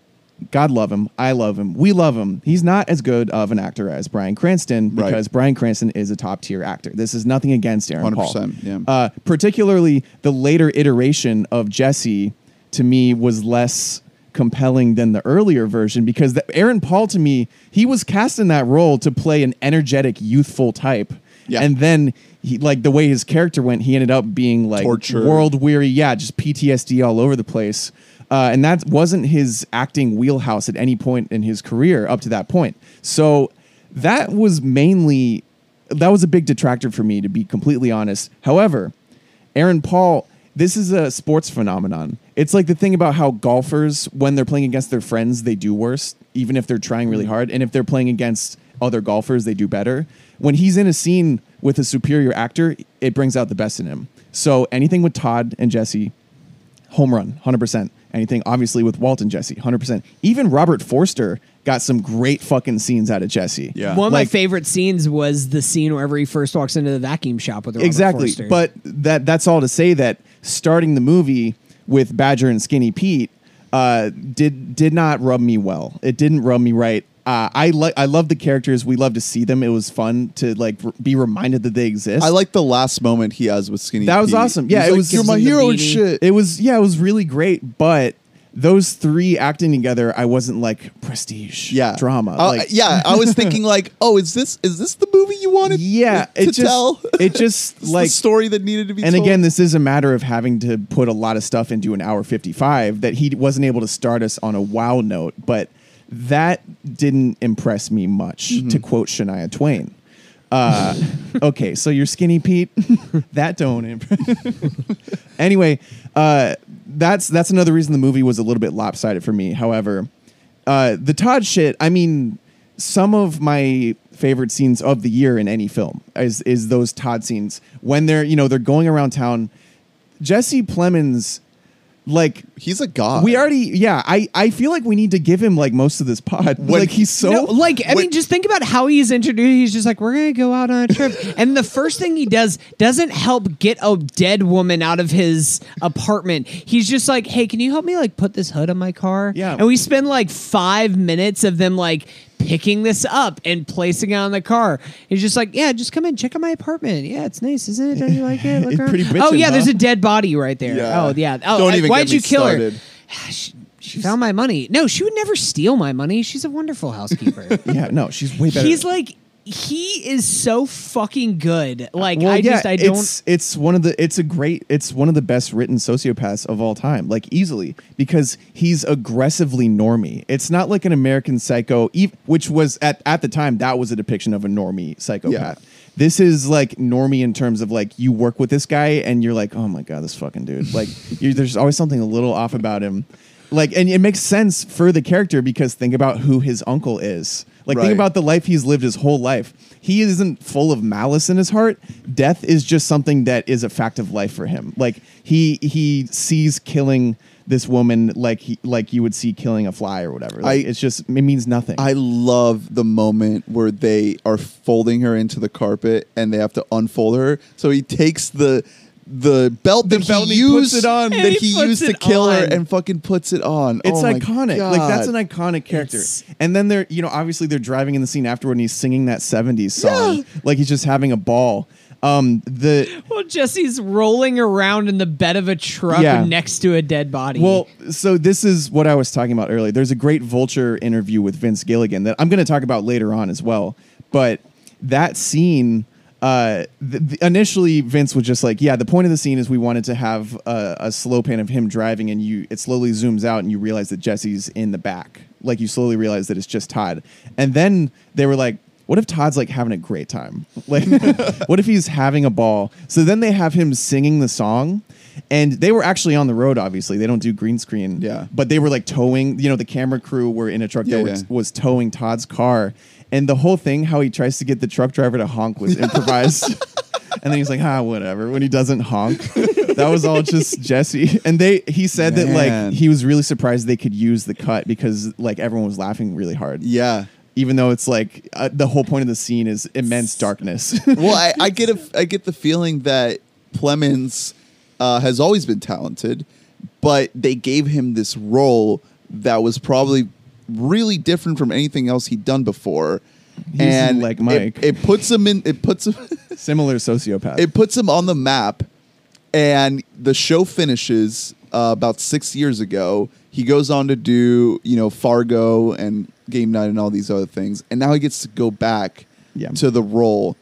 God love him, I love him, we love him. He's not as good of an actor as Bryan Cranston Right. because Bryan Cranston is a top tier actor. This is nothing against Aaron Paul. 100%, yeah. Uh, particularly the later iteration of Jesse to me was less compelling than the earlier version because the, Aaron Paul to me he was cast in that role to play an energetic youthful type Yeah. and then he like the way his character went he ended up being like world weary yeah just PTSD all over the place uh, and that wasn't his acting wheelhouse at any point in his career up to that point so that was mainly that was a big detractor for me to be completely honest however Aaron Paul, this is a sports phenomenon. It's like the thing about how golfers, when they're playing against their friends, they do worse, even if they're trying really hard. And if they're playing against other golfers, they do better. When he's in a scene with a superior actor, it brings out the best in him. So anything with Todd and Jesse, home run, 100%. Anything, obviously, with Walt and Jesse, 100%. Even Robert Forster got some great fucking scenes out of Jesse. Yeah. One of my favorite scenes was the scene wherever he first walks into the vacuum shop with Robert exactly Forster. but that that's all to say that starting the movie with badger and skinny pete uh, did did not rub me well it didn't rub me right uh, I like I love the characters. We love to see them. It was fun to like r- be reminded that they exist. I like the last moment he has with Skinny. That was Pete. awesome. Yeah, He's it like, was- You're my hero and shit. it was yeah, it was really great. But those three acting together, I wasn't like prestige, yeah, drama. Uh, like, yeah, I was thinking like, oh, is this is this the movie you wanted? yeah. to It just tell. it just like the story that needed to be. and told? again, this is a matter of having to put a lot of stuff into an hour 55 that he wasn't able to start us on a wow note. But that didn't impress me much, Mm-hmm. to quote Shania Twain. Uh, okay, so you're skinny Pete. that don't impress. anyway, uh, that's that's another reason the movie was a little bit lopsided for me. However, uh, the Todd shit. I mean, some of my favorite scenes of the year in any film is is those Todd scenes when they're you know they're going around town. Jesse Plemons, like he's a god. we already yeah I I feel like we need to give him like most of this pod. When- like he's so No, like I Wait. mean, just think about how he's introduced. He's just like, "We're gonna go out on a trip," and the first thing he does doesn't help get a dead woman out of his apartment. He's just like, "Hey, can you help me like put this hood on my car?" Yeah. and we spend like five minutes of them like picking this up and placing it on the car. He's just like, "Yeah, just come in, check out my apartment. Yeah, it's nice, isn't it? Don't you like it? Look It's around." pretty oh bitchin', yeah, there's a dead body right there. Yeah. Oh yeah. Oh, Don't uh, even why'd get you me kill started. her? She, she found my money. No, she would never steal my money. She's a wonderful housekeeper. yeah no she's way better. He's like he is so fucking good. Like Well, I yeah, just I don't It's, it's one of the. It's a great. It's one of the best written sociopaths of all time, like easily, because he's aggressively normie. It's not like an American Psycho, which was at at the time that was a depiction of a normie psychopath. This is like normie in terms of like you work with this guy and you're like, oh my god, this fucking dude. Like you there's always something a little off about him. like and it makes sense for the character because think about who his uncle is like Right. think about the life he's lived his whole life. He isn't full of malice in his heart. Death is just something that is a fact of life for him. Like he he sees killing this woman like he like you would see killing a fly or whatever. Like, I- it's just it means nothing. I love the moment where they are folding her into the carpet and they have to unfold her. So he takes the the belt that belt he and he puts used it on. that he he, used to it kill her and fucking puts it on. It's Oh my iconic. Like that's an iconic character. It's- and then they're, you know, obviously they're driving in the scene afterward and he's singing that 70s song. Like he's just having a ball. Um the Well, Jesse's rolling around in the bed of a truck Yeah. next to a dead body. well, so this is what I was talking about earlier. There's a great Vulture interview with Vince Gilligan that I'm going to talk about later on as well. But that scene uh, th- th- initially Vince was just like, yeah, the point of the scene is we wanted to have a, a slow pan of him driving, and you it slowly zooms out, and you realize that Jesse's in the back. Like you slowly realize that it's just Todd, and then they were like, what if Todd's like having a great time? Like, what if he's having a ball? So then they have him singing the song, and they were actually on the road. Obviously, they don't do green screen. Yeah. but they were like towing. You know, the camera crew were in a truck Yeah, that yeah. was, was towing Todd's car, and the whole thing, how he tries to get the truck driver to honk, was improvised. and then he's like, ah, whatever. When he doesn't honk, that was all just Jesse. And they, he said that Man. like he was really surprised they could use the cut because like everyone was laughing really hard Yeah. even though it's like uh, the whole point of the scene is immense darkness. well, I, I get a, I get the feeling that Plemons uh, has always been talented, but they gave him this role that was probably really different from anything else he'd done before. He's and like it- Mike. It, puts him in. It puts him. Similar sociopath. it puts him on the map. And the show finishes uh, about six years ago. He goes on to do you know Fargo and Game Night and all these other things, and now he gets to go back Yeah. to the role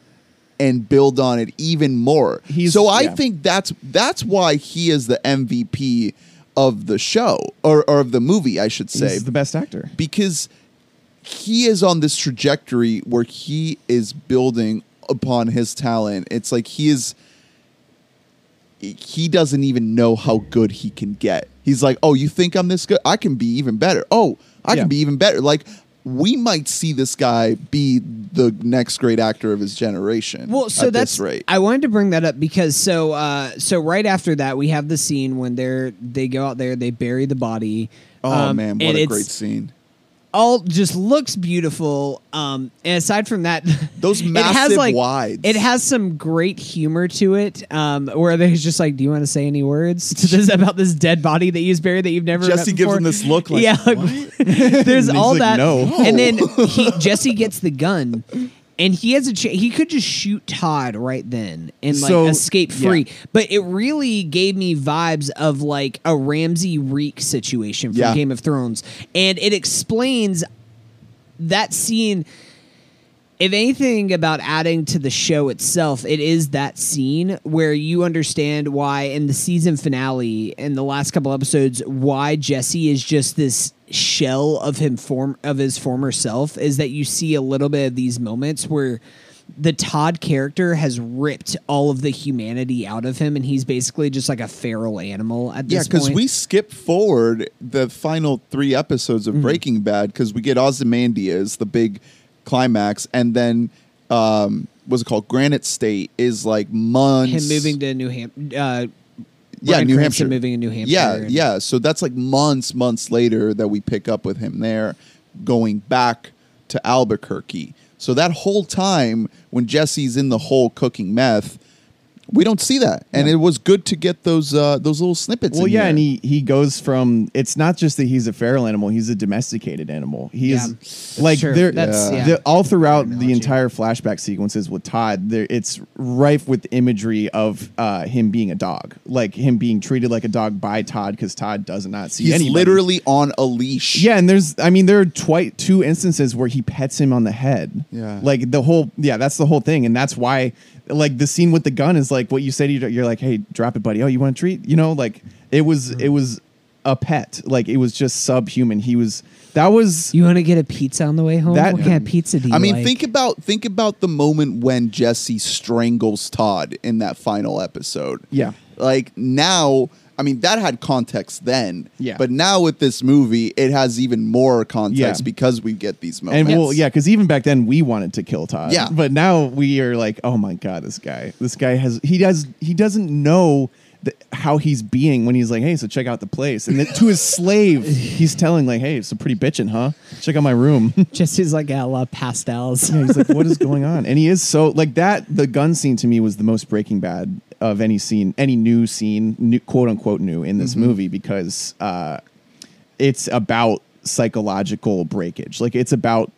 and build on it even more. He's- so I yeah. think that's that's why he is the MVP of the show or, or of the movie, I should say, He's the best actor. because he is on this trajectory where he is building upon his talent. It's like he is he doesn't even know how good he can get. He's like, "Oh, you think I'm this good? I can be even better. Oh, I Yeah. can be even better." Like we might see this guy be the next great actor of his generation. Well, so at that's rate. I wanted to bring that up because so uh so right after that we have the scene when they're they go out there they bury the body. oh um, man, what a great scene! All just looks beautiful. Um, and aside from that, Those it has massive like wides. it has some great humor to it. Um, where there's just like, do you want to say any words to this about this dead body that you've buried that you've never? Jesse gives him this look like, yeah, like, there's all like, that, "No." and then he, Jesse gets the gun, and he has a ch- he could just shoot Todd right then and like So, escape yeah. free. But it really gave me vibes of like a Ramsay Reek situation from Yeah. Game of Thrones, and it explains that scene. If anything about adding to the show itself, it is that scene where you understand why in the season finale in the last couple episodes why Jesse is just this shell of him form of his former self is that you see a little bit of these moments where the Todd character has ripped all of the humanity out of him and he's basically just like a feral animal at this Yeah, this because we skip forward the final three episodes of Mm-hmm. Breaking Bad because we get Ozymandias, the big climax, and then um, what's it called? Granite State is like months. him moving to New Hampshire uh yeah, New Cranston Hampshire. moving to New Hampshire Yeah, and- yeah. So that's like months, months later that we pick up with him there, going back to Albuquerque. So that whole time when Jesse's in the hole cooking meth, we don't see that, and it was good to get those uh, those little snippets. Well, in yeah, here. and he he goes from it's not just that he's a feral animal; he's a domesticated animal. He Yeah. is like True. there. That's- Yeah. yeah. the- all throughout the entire flashback sequences with Todd, there it's rife with imagery of uh, him being a dog, like him being treated like a dog by Todd because Todd does not see he's anybody. literally on a leash. Yeah, and there's, I mean, there are twi- two instances where he pets him on the head. Yeah. like the whole, yeah, that's the whole thing, and that's why, like, the scene with the gun is like what you said. You're, you're like, hey, drop it, buddy. Oh, you want a treat? You know, like it was, Mm-hmm. it was a pet. Like it was just subhuman. He was. That was. You want to get a pizza on the way home? That- what kind of pizza do you I mean, like? think about think about the moment when Jesse strangles Todd in that final episode. Yeah. Like now, I mean, that had context then. Yeah. But now with this movie, it has even more context Yeah. because we get these moments. And moments. well, yeah, because even back then we wanted to kill Todd. Yeah. But now we are like, oh my god, this guy, this guy has he does he doesn't know th- how he's being when he's like, hey, so check out the place, and then to his slave, he's telling like, hey, it's a pretty bitchin', huh? Check out my room. Just his like a lot of pastels. Yeah, he's like, what is going on? And he is so like that. The gun scene to me was the most Breaking Bad of any scene, any new scene, new, quote unquote new in this movie because uh, it's about psychological breakage. Like it's about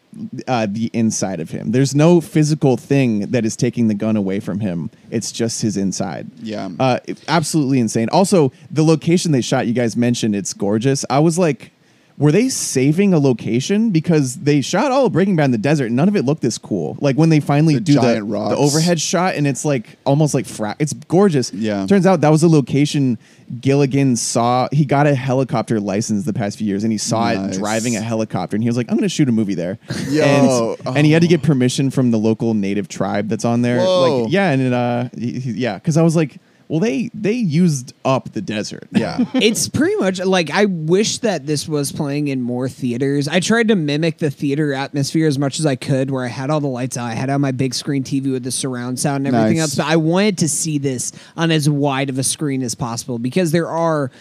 uh, the inside of him. There's no physical thing that is taking the gun away from him. It's just his inside. Yeah. Uh, absolutely insane. Also, the location they shot, you guys mentioned, it's gorgeous. I was like, were they saving a location because they shot all of Breaking Bad in the desert? and None of it looked this cool. Like when they finally The do the, giant rocks. the overhead shot, and it's like almost like fra- it's gorgeous. Yeah. Turns out that was a location Gilligan saw. He got a helicopter license the past few years, and he saw Nice. it driving a helicopter, and he was like, "I'm going to shoot a movie there." Yo, and, and he had to get permission from the local native tribe that's on there. Whoa. Like, yeah, and it, uh, he- he- yeah, because I was like, well, they they used up the desert. yeah. it's pretty much like I wish that this was playing in more theaters. I tried to mimic the theater atmosphere as much as I could, where I had all the lights out, I had on my big screen TV with the surround sound and everything Nice. else. But I wanted to see this on as wide of a screen as possible because there are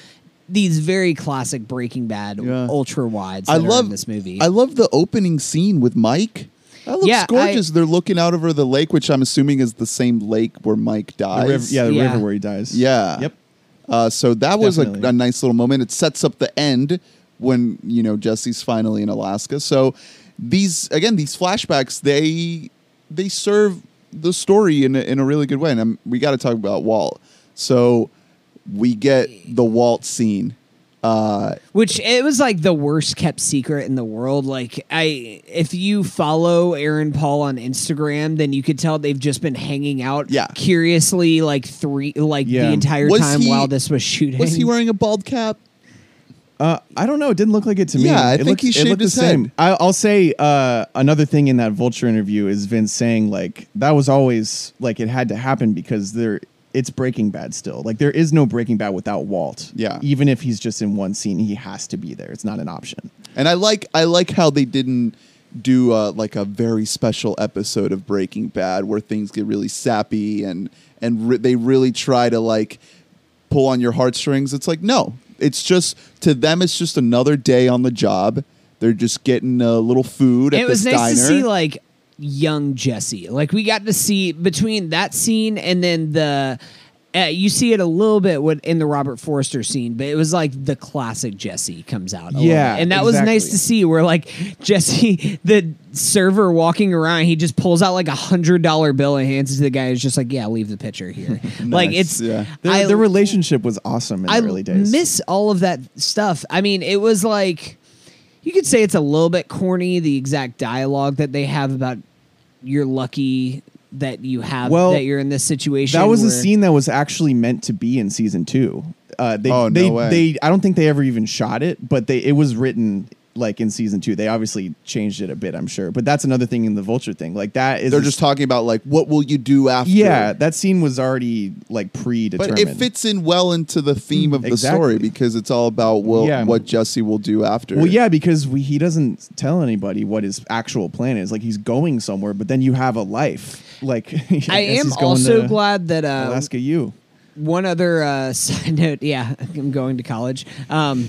these very classic Breaking Bad Yeah. ultra wides. I love in this movie. I love the opening scene with Mike. That looks Yeah, I- gorgeous. They're looking out over the lake, which I'm assuming is the same lake where Mike The dies. river, yeah, the Yeah. river where he dies. Yeah. Yep. Uh, so that was a, a nice little moment. It sets up the end when you know Jesse's finally in Alaska. So these again, these flashbacks they they serve the story in a, in a really good way. And um we got to talk about Walt. So we get the Walt scene. Uh, Which it was like the worst kept secret in the world. Like I, if you follow Aaron Paul on Instagram, then you could tell they've just been hanging out. Yeah. curiously, like three, like Yeah. the entire Was time he- while this was shooting. was he wearing a bald cap? Uh, I don't know. It didn't look like it to me. Yeah, I It think looked- he it shaved looked his the same. head. I, I'll say uh, another thing in that Vulture interview is Vince saying like that was always like it had to happen because there it's Breaking Bad still. Like there is no Breaking Bad without Walt. Yeah. even if he's just in one scene, he has to be there. It's not an option. And I like I like how they didn't do uh, like a very special episode of Breaking Bad where things get really sappy and and re- they really try to like pull on your heartstrings. It's like no, it's just to them it's just another day on the job. They're just getting a little food at it was this nice diner. to see like young Jesse. Like we got to see between that scene and then the. Uh, you see it a little bit with, in the Robert Forster scene, but it was like the classic Jesse comes out. a Yeah, and that was nice to see. Where like Jesse, the server walking around, he just pulls out like a hundred dollar bill and hands it to the guy. Who's just like, "Yeah, leave the picture here." like it's yeah. Their, I- their relationship was awesome in I the early days. miss all of that stuff. I mean, it was like you could say it's a little bit corny the exact dialogue that they have about you're lucky that you have Well, that you're in this situation. that was a scene that was actually meant to be in season two. Uh, they, Oh, no they, way. they, I don't think they ever even shot it, but they, it was written like in season two. They obviously changed it a bit, I'm sure. But that's another thing in the Vulture thing. Like that is They're a- just talking about like what will you do after? yeah, that scene was already like predetermined. But it fits in well into the theme of the story because it's all about what, Yeah. what Jesse will do after. Well, yeah, because we, he doesn't tell anybody what his actual plan is. Like he's going somewhere, but then you have a life. Like I guess am he's going also to glad that uh, Alaska U. one other uh, side note. Yeah, I'm going to college. Um,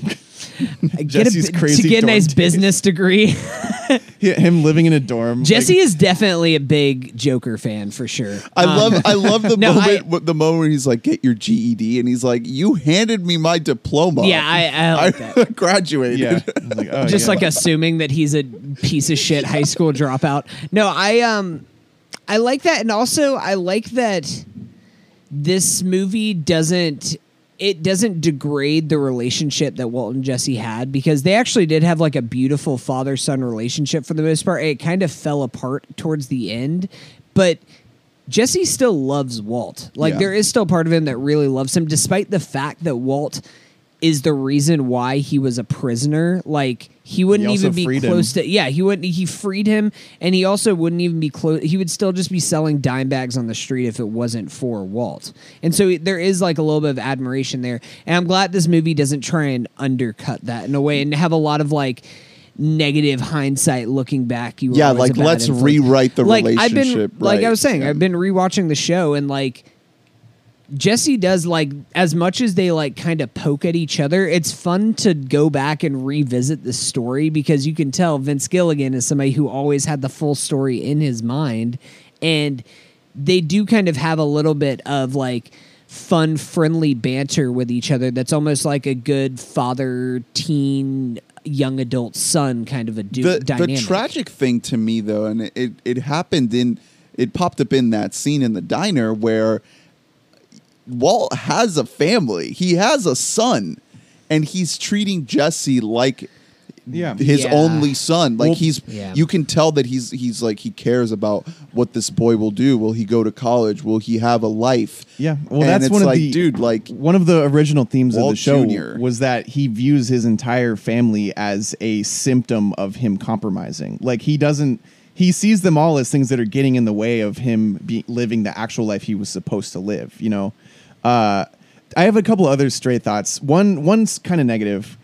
get a, Jesse's to crazy get a nice days. business degree. Him living in a dorm. Jesse like, is definitely a big Joker fan for sure. I Um, love I love the No, moment I- the moment where he's like, "Get your GED," and he's like, "You handed me my diploma." Yeah, I, I like that. graduated. yeah, I like, oh, just yeah. like assuming that he's a piece of shit high school dropout. No, I um I like that and also I like that this movie doesn't it doesn't degrade the relationship that Walt and Jesse had because they actually did have like a beautiful father son relationship for the most part. It kind of fell apart towards the end, but Jesse still loves Walt. Like Yeah. there is still part of him that really loves him, despite the fact that Walt is the reason why he was a prisoner. Like he wouldn't He even be freed him. close to. Yeah, he wouldn't. He freed him, and he also wouldn't even be close. He would still just be selling dime bags on the street if it wasn't for Walt. And so there is like a little bit of admiration there. And I'm glad this movie doesn't try and undercut that in a way and have a lot of like negative hindsight looking back. You Yeah, like, let's influence. rewrite the like, I've relationship, been, Like I was saying, yeah. I've been rewatching the show and like Jesse does like as much as they like kind of poke at each other, it's fun to go back and revisit the story because you can tell Vince Gilligan is somebody who always had the full story in his mind and they do kind of have a little bit of like fun friendly banter with each other that's almost like a good father teen young adult son kind of a du- the, dynamic. the tragic thing to me though and it, it happened in it popped up in that scene in the diner where walt has a family he has a son and he's treating jesse like Yeah. his Yeah. only son like Well, he's Yeah. you can tell that he's he's like he cares about what this boy will do will he go to college will he have a life Yeah, well, And that's it's one of like, the dude like one of the original themes of the show Jr.. was that he views his entire family as a symptom of him compromising. Like he doesn't, he sees them all as things that are getting in the way of him be, living the actual life he was supposed to live. You know, uh, I have a couple other stray thoughts. One, one's kind of negative.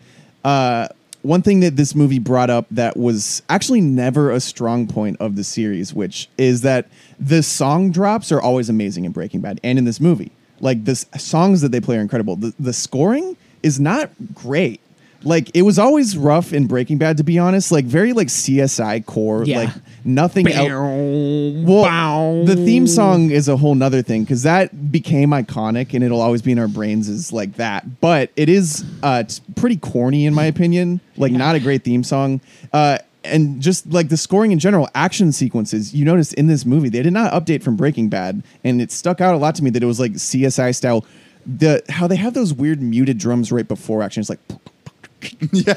Uh, one thing that this movie brought up that was actually never a strong point of the series, which is that the song drops are always amazing in Breaking Bad and in this movie. Like the songs that they play are incredible. The, the scoring is not great. Like it was always rough in Breaking Bad, to be honest. Like very like CSI core. Yeah. Like nothing else. Well, the theme song is a whole nother thing because that became iconic and it'll always be in our brains as like that. But it is uh, pretty corny in my opinion. Like not a great theme song. Uh, and just like the scoring in general, action sequences. You notice in this movie they did not update from Breaking Bad, and it stuck out a lot to me that it was like CSI style. The how they have those weird muted drums right before action. It's like yeah.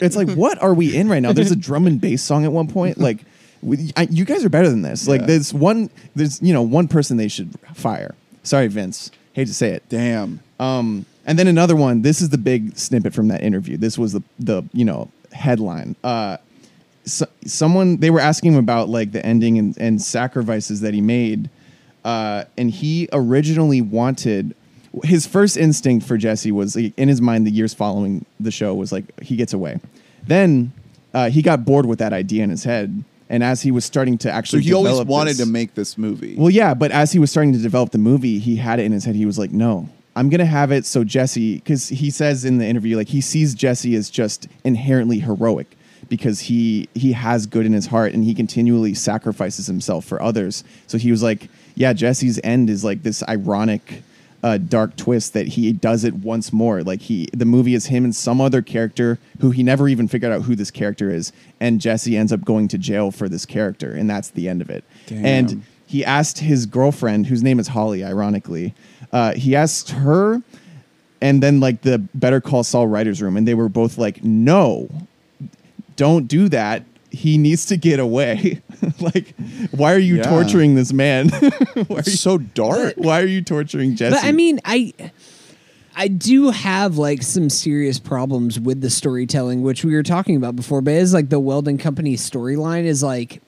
It's like what are we in right now? There's a drum and bass song at one point like we, I, you guys are better than this. Like Yeah. there's one there's you know one person they should fire. Sorry vince. Hate to say it. Damn. Um and then another one. This is the big snippet from that interview. This was the the you know headline. Uh so, someone they were asking him about like the ending and, and sacrifices that he made. Uh and he originally wanted his first instinct for jesse was like, in his mind the years following the show was like he gets away then uh, he got bored with that idea in his head and as he was starting to actually, so he always wanted this- to make this movie well, yeah, but as he was starting to develop the movie, he had it in his head. He was like, "No, I'm gonna have it so Jesse," because he says in the interview, like he sees Jesse as just inherently heroic because he he has good in his heart and he continually sacrifices himself for others. So he was like, "Yeah, Jesse's end is like this ironic." Uh, dark twist that he does it once more. Like he, the movie is him and some other character who he never even figured out who this character is, and Jesse ends up going to jail for this character, and that's the end of it. Damn. And he asked his girlfriend, whose name is Holly, ironically, uh, he asked her and then like the Better Call Saul writers room, and they were both like, "No, don't do that. He needs to get away. like, why are you Yeah. torturing this man? why, are you, so dark why are you torturing Jesse?" But I mean, I I do have like some serious problems with the storytelling, which we were talking about before. But it's like the Weldon Company storyline is like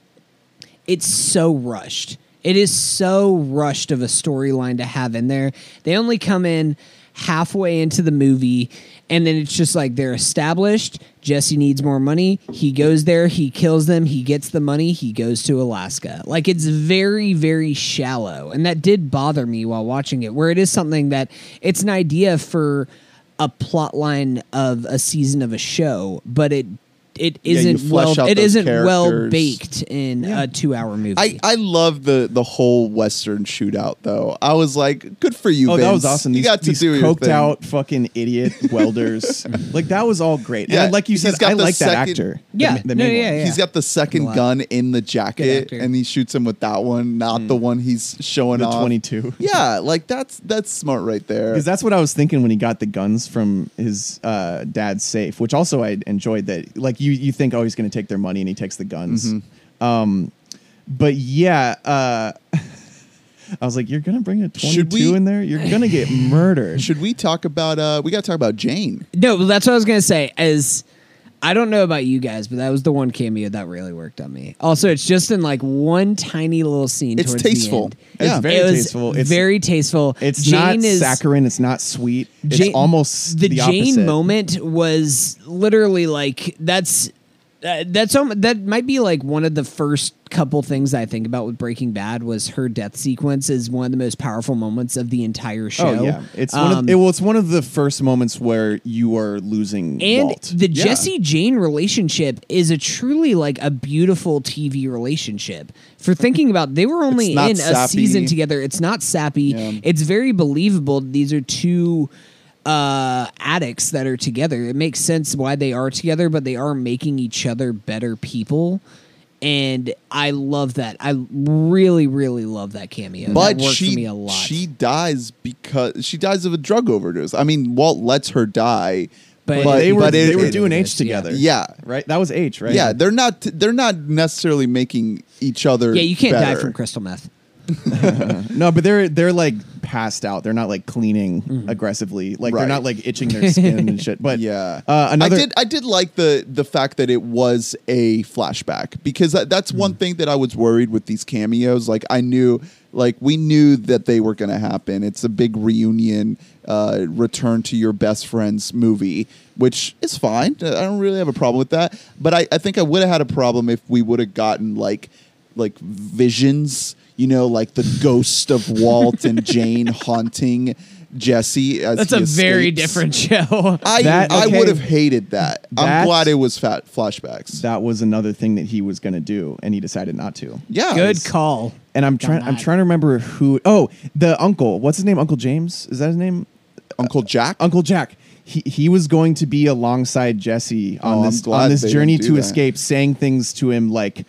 it's so rushed. It is so rushed of a storyline to have in there. They only come in halfway into the movie and then it's just like they're established. Jesse needs more money. He goes there, he kills them, he gets the money, he goes to Alaska. Like it's very, very shallow. And that did bother me while watching it, where it is something that it's an idea for a plot line of a season of a show, but it it Yeah, you isn't well flesh out it those isn't well baked in a two hour movie. I, I love the the whole Western shootout though. I was like, good for you. Oh, that was awesome! You These, got to these do your coked thing. out fucking idiot welders. like that was all great. Yeah, and like you said, I the like that actor. Yeah, the, the no, main yeah, yeah. He's got the second gun in the jacket, and he shoots him with that one, not the one he's showing The off. 22. Yeah, like that's that's smart right there. Because that's what I was thinking when he got the guns from his uh, dad's safe, which also I enjoyed. That like you you think oh he's going to take their money and he takes the guns. Mm-hmm. Um, but yeah, uh, I was like, "You're gonna bring a Should 22 we- in there? You're gonna get murdered." Should we talk about? uh We got to talk about Jane. No, that's what I was gonna say. As I don't know about you guys, but that was the one cameo that really worked on me. Also, it's just in like one tiny little scene. It's towards tasteful. The end. It's Yeah. very it was tasteful. It's very tasteful. It's Jane not is, saccharine. It's not sweet. It's almost the, the, Jane opposite. moment was literally like that's uh, that's um, that might be like one of the first couple things I think about with Breaking Bad was her death sequence is one of the most powerful moments of the entire show. Oh yeah, it's one Um, of it, well, it's one of the first moments where you are losing and Walt. the Yeah. Jesse Jane relationship is a truly like a beautiful TV relationship. For thinking about, they were only in a season together. It's not sappy. Yeah. It's very believable. These are two uh addicts that are together. It makes sense why they are together, but they are making each other better people. And I love that. I really, really love that cameo. But that she for me a lot. she dies because she dies of a drug overdose. I mean, Walt lets her die, But- but, they were but it- they were it- doing Yeah. H together. Yeah. right. That was H, right? Yeah, they're not they're not necessarily making each other. yeah, you can't die better. from crystal meth. No, but they're they're like passed out. They're not like cleaning aggressively. Like Right. they're not like itching their skin and shit. But Yeah, uh, another I did. I did like the the fact that it was a flashback because that, that's Hmm. one thing that I was worried with these cameos. Like I knew, like we knew that they were going to happen. It's a big reunion, uh, return to your best friend's movie, which is fine. I don't really have a problem with that. But I, I think I would have had a problem if we would have gotten like like visions. You know, like the ghost of Walt and Jane haunting Jesse. As That's he a very different show. I That- I would have hated that. I'm glad it was fat flashbacks. that was another thing that he was going to do, and he decided not to. yeah, Good it's- call. And I'm trying. I'm trying to remember who. Oh, the uncle. What's his name? Uncle James. Is that his name? Uncle uh, Jack. Uncle Jack. He, he was going to be alongside Jesse Oh, on I'm this on this journey to that. escape, saying things to him like,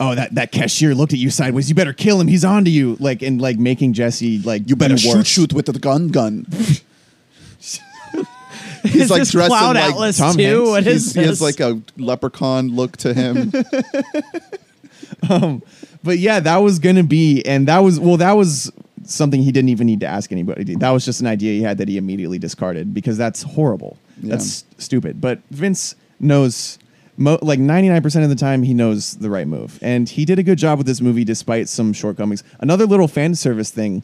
"Oh, that, that cashier looked at you sideways. You better kill him. He's on to you." Like and like making Jesse like you better shoot worse. shoot with the gun gun. Is He's like this dressed Cloud in like Atlas Tom too? Hanks? What is he's, he has like a leprechaun look to him. Um, but yeah, that was gonna be, and that was well, that was something he didn't even need to ask anybody. That was just an idea he had that he immediately discarded because that's horrible. Yeah. That's stupid. But Vince knows, mo- like ninety nine percent of the time, he knows the right move, and he did a good job with this movie despite some shortcomings. Another little fan service thing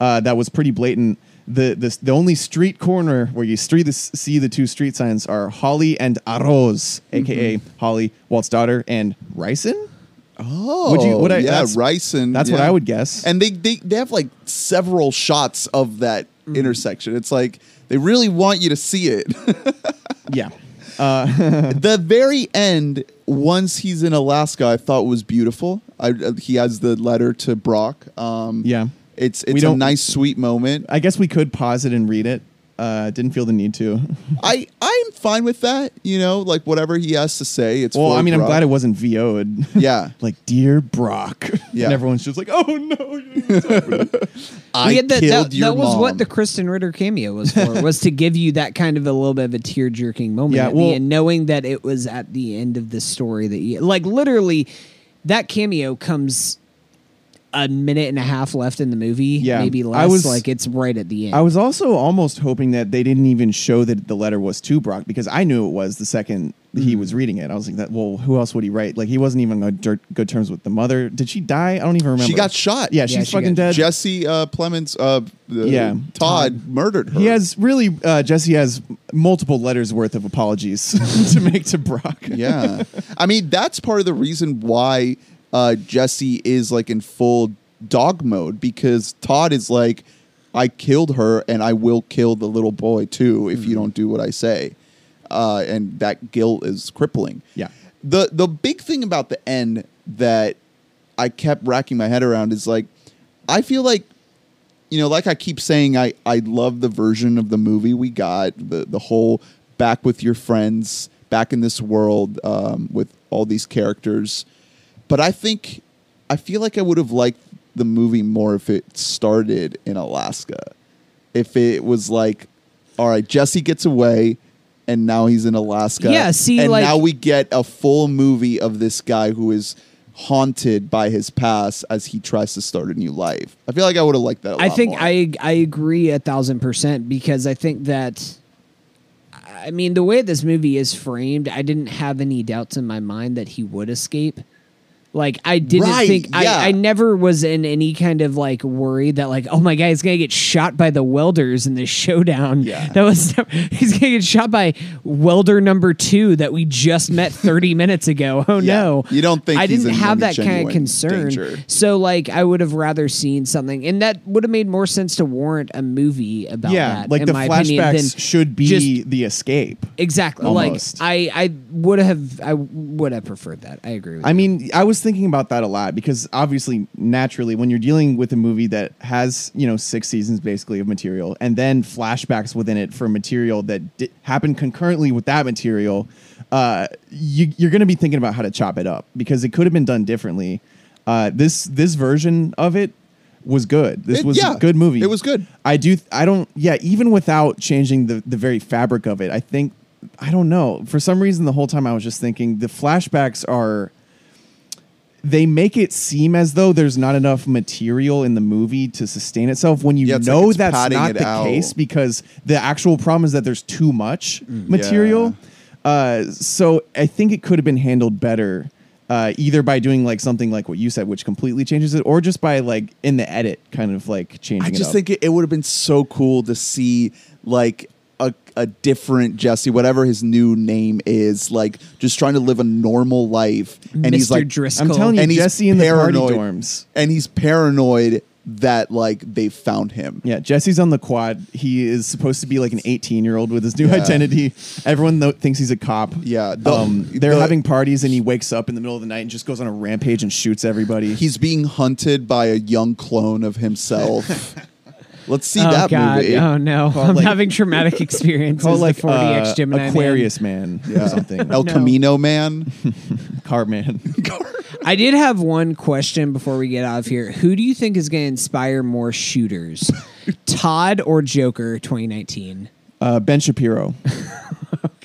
uh, that was pretty blatant. The, the the only street corner where you street the, see the two street signs are Holly and Arroz, aka Mm-hmm. Holly, Walt's daughter, and Ryson. Oh, Would you- would I- yeah, that's- Ryson. that's what. I would guess. And they, they they have like several shots of that Mm. intersection. It's like they really want you to see it. Yeah. the very end, once he's in Alaska, I thought was beautiful. I, uh, he has the letter to Brock. Um, Yeah. it's We it's a nice, sweet moment. I guess we could pause it and read it. Uh, didn't feel the need to. I I'm fine with that. You know, like whatever he has to say. It's well, I mean, I'm glad it wasn't VO'd. Yeah, like, dear Brock. Yeah. And everyone's just like, oh no. you didn't talk about it." I We had that, killed that, your that was mom. what the Krysten Ritter cameo was for. was to give you that kind of a little bit of a tear jerking moment Yeah, at well- the end, knowing that it was at the end of the story that you like. Literally, that cameo comes a minute and a half left in the movie. Yeah, maybe less. I less. was- like it's right at the end. I was also almost hoping that they didn't even show that the letter was to Brock because I knew it was the second he Mm. was reading it. I was like, that. well, who else would he write? Like, he wasn't even on good, good terms with the mother. Did she die? I don't even remember. She got shot. Yeah, Yeah, she's she fucking got- dead. Jesse uh, Plemons. Uh, the- Yeah. Todd, murdered her. He has really uh, Jesse has multiple letters worth of apologies to make to Brock. yeah. I mean, that's part of the reason why uh, Jesse is like in full dog mode because Todd is like, I killed her and I will kill the little boy too if Mm-hmm. you don't do what I say. Uh, and that guilt is crippling. Yeah. The the big thing about the end that I kept racking my head around is like, I feel like you know, like I keep saying, I, I love the version of the movie we got, the, the whole back with your friends, back in this world um, with all these characters. But I think, I feel like I would have liked the movie more if it started in Alaska. If it was like, all right, Jesse gets away and now he's in Alaska. Yeah, see, and like- now we get a full movie of this guy who is haunted by his past as he tries to start a new life. I feel like I would have liked that. I I think I I agree a thousand percent because I think that I mean the way this movie is framed, I didn't have any doubts in my mind that he would escape. Like I didn't Right, think yeah. I, I never was in any kind of like worry that like oh my god he's gonna get shot by the welders in this showdown. Yeah. that was he's gonna get shot by welder number two that we just met thirty minutes ago. Oh Yeah. no, You don't think I didn't have that kind of concern. danger. So like I would have rather seen something, and that would have made more sense to warrant a movie about yeah, that. like in the my opinion, than flashbacks should be just- the escape. exactly. almost. Like I I would have I would have preferred that. I agree with I you. mean, I was thinking about that a lot because obviously, naturally, when you're dealing with a movie that has you know six seasons basically of material, and then flashbacks within it for material that di- happened concurrently with that material, uh, you, you're going to be thinking about how to chop it up because it could have been done differently. Uh, this this version of it was good. This It- was yeah, a good movie. it was good. I do. I don't. Yeah, even without changing the the very fabric of it, I think. I don't know. For some reason, the whole time I was just thinking the flashbacks are. They make it seem as though there's not enough material in the movie to sustain itself when you Yeah, it's like know that's not the out. case because the actual problem is that there's too much Mm. material. Uh, so I think it could have been handled better, uh, either by doing like something like what you said, which completely changes it, or just by like in the edit, kind of like changing. I it just up. think it, it would have been so cool to see like a, a different Jesse, whatever his new name is, like just trying to live a normal life, and Mr. he's like, Driscoll. I'm telling you, and he's Jesse in the party paranoid. dorms. and he's paranoid that like they found him. Yeah, Jesse's on the quad. He is supposed to be like an 18 year old with his new Yeah. identity. Everyone tho- thinks he's a cop. Yeah, the- um, they're the- having parties, and he wakes up in the middle of the night and just goes on a rampage and shoots everybody. He's being hunted by a young clone of himself. Let's see oh that god, movie. oh no, I'm like- having traumatic experiences. called like the 40x uh, Gemini man. Aquarius Man, Yeah. or something. El No. Camino Man. Car Man. I did have one question before we get out of here. Who do you think is going to inspire more shooters, Todd or Joker 2019? Uh, ben Shapiro.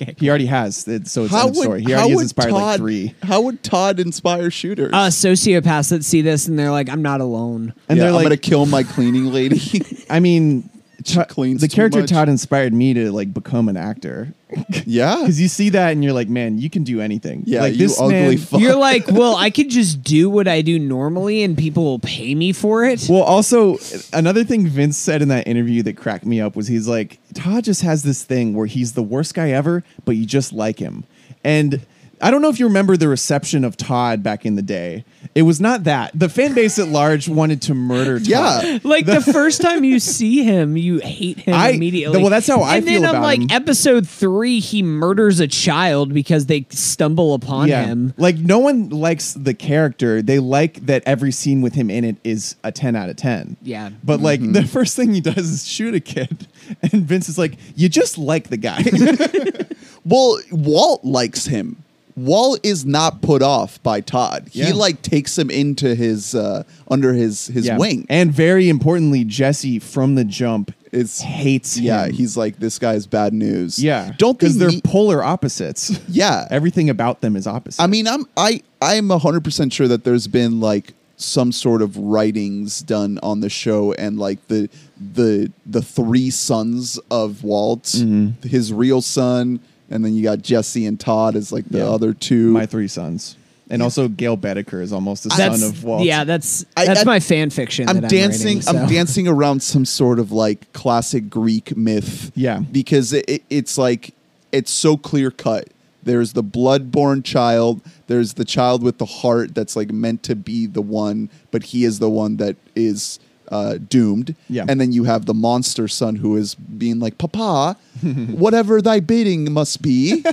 Okay. He already has, it, so it's How end of story. He already has inspired Todd, like three. How would Todd inspire shooters? Uh, sociopaths that see this and they're like, I'm not alone. And yeah, they're like, I'm gonna kill my cleaning lady. I mean, She Todd- cleans the character much. Todd inspired me to like become an actor yeah, because you see that and you're like, man, you can do anything. Yeah, like you this ugly man, fuck. You're like, well, I could just do what I do normally and people will pay me for it. Well, also another thing Vince said in that interview that cracked me up was he's like Todd just has this thing where he's the worst guy ever, but you just like him. And I don't know if you remember the reception of Todd back in the day. It was not that. The fan base at large wanted to murder Todd. Yeah. Like the first time you see him, you hate him I- immediately. well, that's how I and feel then on about like him. episode three, he murders a child because they stumble upon Yeah. him. Like no one likes the character. They like that every scene with him in it is a 10 out of 10. Yeah. But like Mm-hmm. the first thing he does is shoot a kid. And Vince is like, you just like the guy. Well, Walt likes him. Walt is not put off by Todd. Yeah. He like takes him into his uh under his his Yeah. wing. And very importantly, Jesse from the jump Is- hates him. yeah, him. he's like this guy's bad news. yeah. Don't they because they're polar opposites. Yeah. Everything about them is opposite. I mean, I'm I I'm 100% sure that there's been like some sort of writings done on the show and like the the the three sons of Walt, Mm-hmm. his real son, and then you got Jesse and Todd as like the Yeah. other two. my three sons. And also Gale Boetticher is almost the That's son of Walt. yeah. That's I- that's I- my fan fiction. I'm that dancing. I'm, writing, I'm so. dancing around some sort of like classic Greek myth. Yeah. because it, it- it's like it's so clear cut. There's the blood-born child. There's the child with the heart that's like meant to be the one, but he is the one that is uh, doomed. Yeah. and then you have the monster son who is being like, "Papa, whatever thy bidding must be."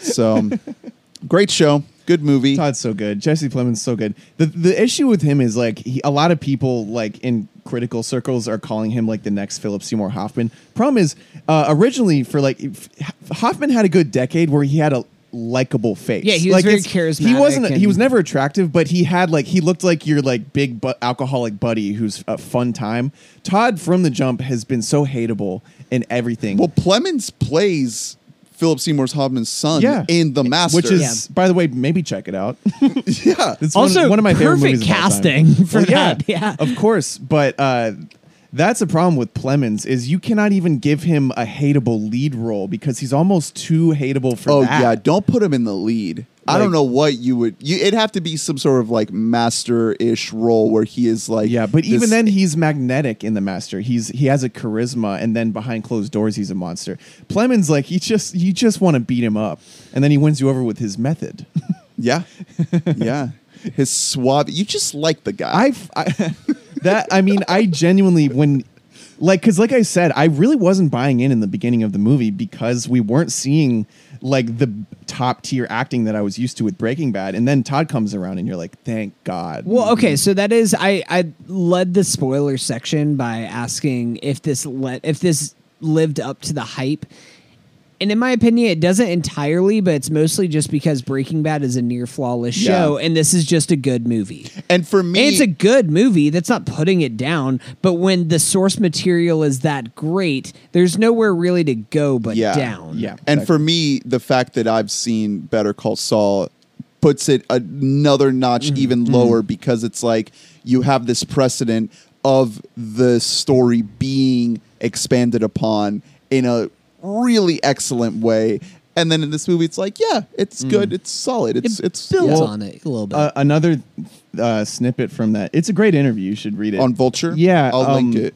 so, um, great show, good movie. Todd's so good. Jesse Plemons so good. The the issue with him is like he, a lot of people like in critical circles are calling him like the next Philip Seymour Hoffman. Problem is, uh, originally for like Hoffman had a good decade where he had a likable face. Yeah, he was like, very it's- He wasn't. He was never attractive, but he had like he looked like your like big bu- alcoholic buddy who's a fun time. Todd from the jump has been so hateable in everything. Well, Plemons plays Philip Seymour Hoffman's son Yeah. in The Master. Which is, Yeah. by the way, maybe check it out. yeah. It's Also, one, one of my favorite perfect movies of all time. casting for Well, that, yeah. of course. But uh, that's the problem with Plemons is you cannot even give him a hateable lead role because he's almost too hateable for Oh that. yeah, don't put him in the lead. I don't know what you would. You, it'd have to be some sort of like master-ish role where he is like. Yeah, but even then, he's magnetic in the Master. He's he has a charisma, and then behind closed doors, he's a monster. Plemons, like he just you just want to beat him up, and then he wins you over with his method. yeah, yeah, his suave. You just like the guy. I've I, that I mean, I genuinely when like because like I said, I really wasn't buying in in the beginning of the movie because we weren't seeing like the top tier acting that I was used to with Breaking Bad, and then Todd comes around, and you're like, thank God. Well, okay, so that is I I led the spoiler section by asking if this let if this lived up to the hype. And in my opinion, it doesn't entirely, but it's mostly just because Breaking Bad is a near flawless Yeah. show, and this is just a good movie. and for me, And it's a good movie. That's not putting it down. But when the source material is that great, there's nowhere really to go but Yeah. down. Yeah. And for me, the fact that I've seen Better Call Saul puts it another notch mm-hmm. even mm-hmm. lower because it's like you have this precedent of the story being expanded upon in a really excellent way. And then in this movie, it's like, yeah, it's good, it's solid, it's It it's builds yeah. on it a little bit. uh, another uh, snippet from that. It's a great interview. You should read it on Vulture. Yeah, I'll link um, it.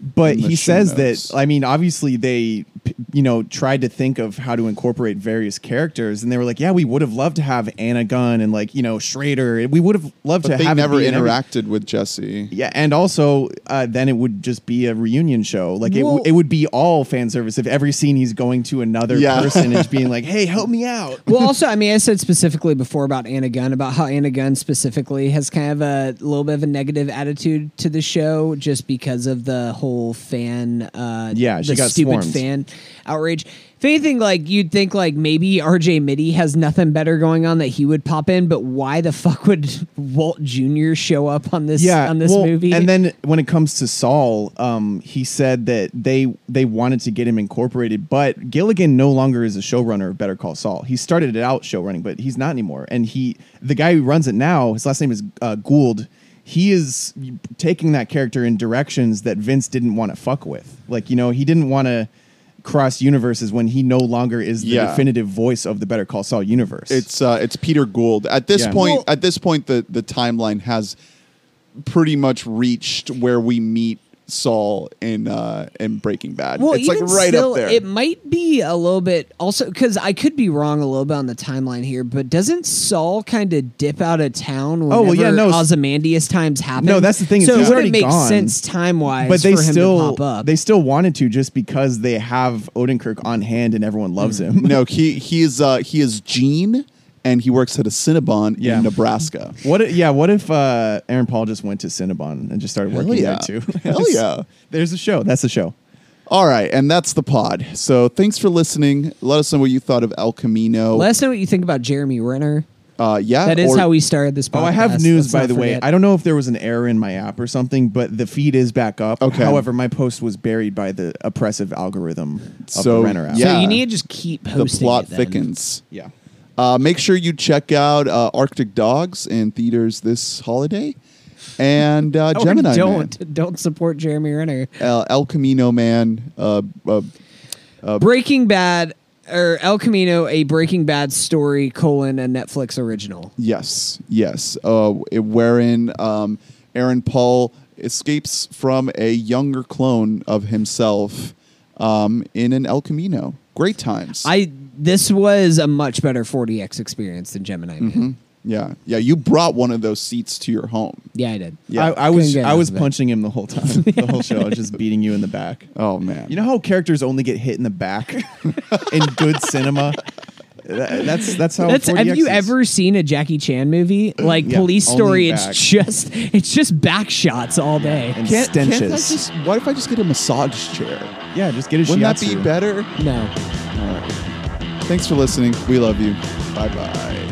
But he says notes. that I mean, obviously they, you know, tried to think of how to incorporate various characters, and they were like, "Yeah, we would have loved to have Anna Gunn and like you know Schrader. We would have loved But to they have it never be in every- interacted with Jesse. Yeah, and also uh, then it would just be a reunion show. Like it, Well- w- it would be all fan service if every scene he's going to another Yeah. person and being like, "Hey, help me out." well, also, I mean, I said specifically before about Anna Gunn, about how Anna Gunn specifically has kind of a little bit of a negative attitude to the show just because of the whole fan, uh, Yeah, she the got stupid swarmed. fan outrage. If anything, like you'd think, like maybe RJ Mitte has nothing better going on that he would pop in, but why the fuck would Walt Jr. show up on this yeah, on this well, movie? And then when it comes to Saul, um, he said that they they wanted to get him incorporated, but Gilligan no longer is a showrunner of Better Call Saul. He started it out showrunning, but he's not anymore. And he, the guy who runs it now, his last name is uh, Gould. He is taking that character in directions that Vince didn't want to fuck with. Like you know, he didn't want to cross universes when he no longer is the Yeah. definitive voice of the Better Call Saul universe. It's uh, it's Peter Gould. At this Yeah. point, Well- at this point, the the timeline has pretty much reached where we meet Saul in uh, in Breaking Bad. Well, it's like right still, up there. It might be a little bit also because I could be wrong a little bit on the timeline here, but doesn't Saul kind of dip out of town whenever Oh, well, yeah, no, s- Ozymandias times happen? No, that's the thing, So it already wouldn't make gone. sense time wise but they for him still to pop up. they still wanted to just because they have Odenkirk on hand and everyone loves him. no, he he is uh, he is Gene, and he works at a Cinnabon Yeah. in Nebraska. What? If, yeah. What if uh, Aaron Paul just went to Cinnabon and just started Hell working yeah. there too? Hell yeah. There's the show. That's the show. All right, and that's the pod. So thanks for listening. Let us know what you thought of El Camino. Let us know what you think about Jeremy Renner. uh, yeah, That is or- how we started this podcast. Oh, I have news Let's by not the way. I don't know if there was an error in my app or something, but the feed is back up. Okay. However, my post was buried by the oppressive algorithm of So, the Renner app. So yeah. you need to just keep posting. the plot it then. thickens. Yeah. Uh, make sure you check out uh, Arctic Dogs in theaters this holiday, and uh, Gemini Man. don't don't support Jeremy Renner. El, El Camino Man. Uh, uh, Breaking Bad or El Camino, a Breaking Bad story colon a Netflix original. yes, yes. Uh, it- wherein um, Aaron Paul escapes from a younger clone of himself um, in an El Camino. Great times. I this was a much better 4DX experience than Gemini Man. Mhm. Yeah, yeah. You brought one of those seats to your home. Yeah, I did. Yeah. I, I was I was enough of it. punching him the whole time. The whole show. I was just beating you in the back. Oh man. You know how characters only get hit in the back in good cinema? That's that's how. That's, have 4DX you is. ever seen a Jackie Chan movie? Like Yeah, Police only Story, back. it's just it's just back shots all day. And can't, can't I just? What if I just get a massage chair? Yeah, just get a Wouldn't that be better? No. Thanks for listening. We love you. Bye bye.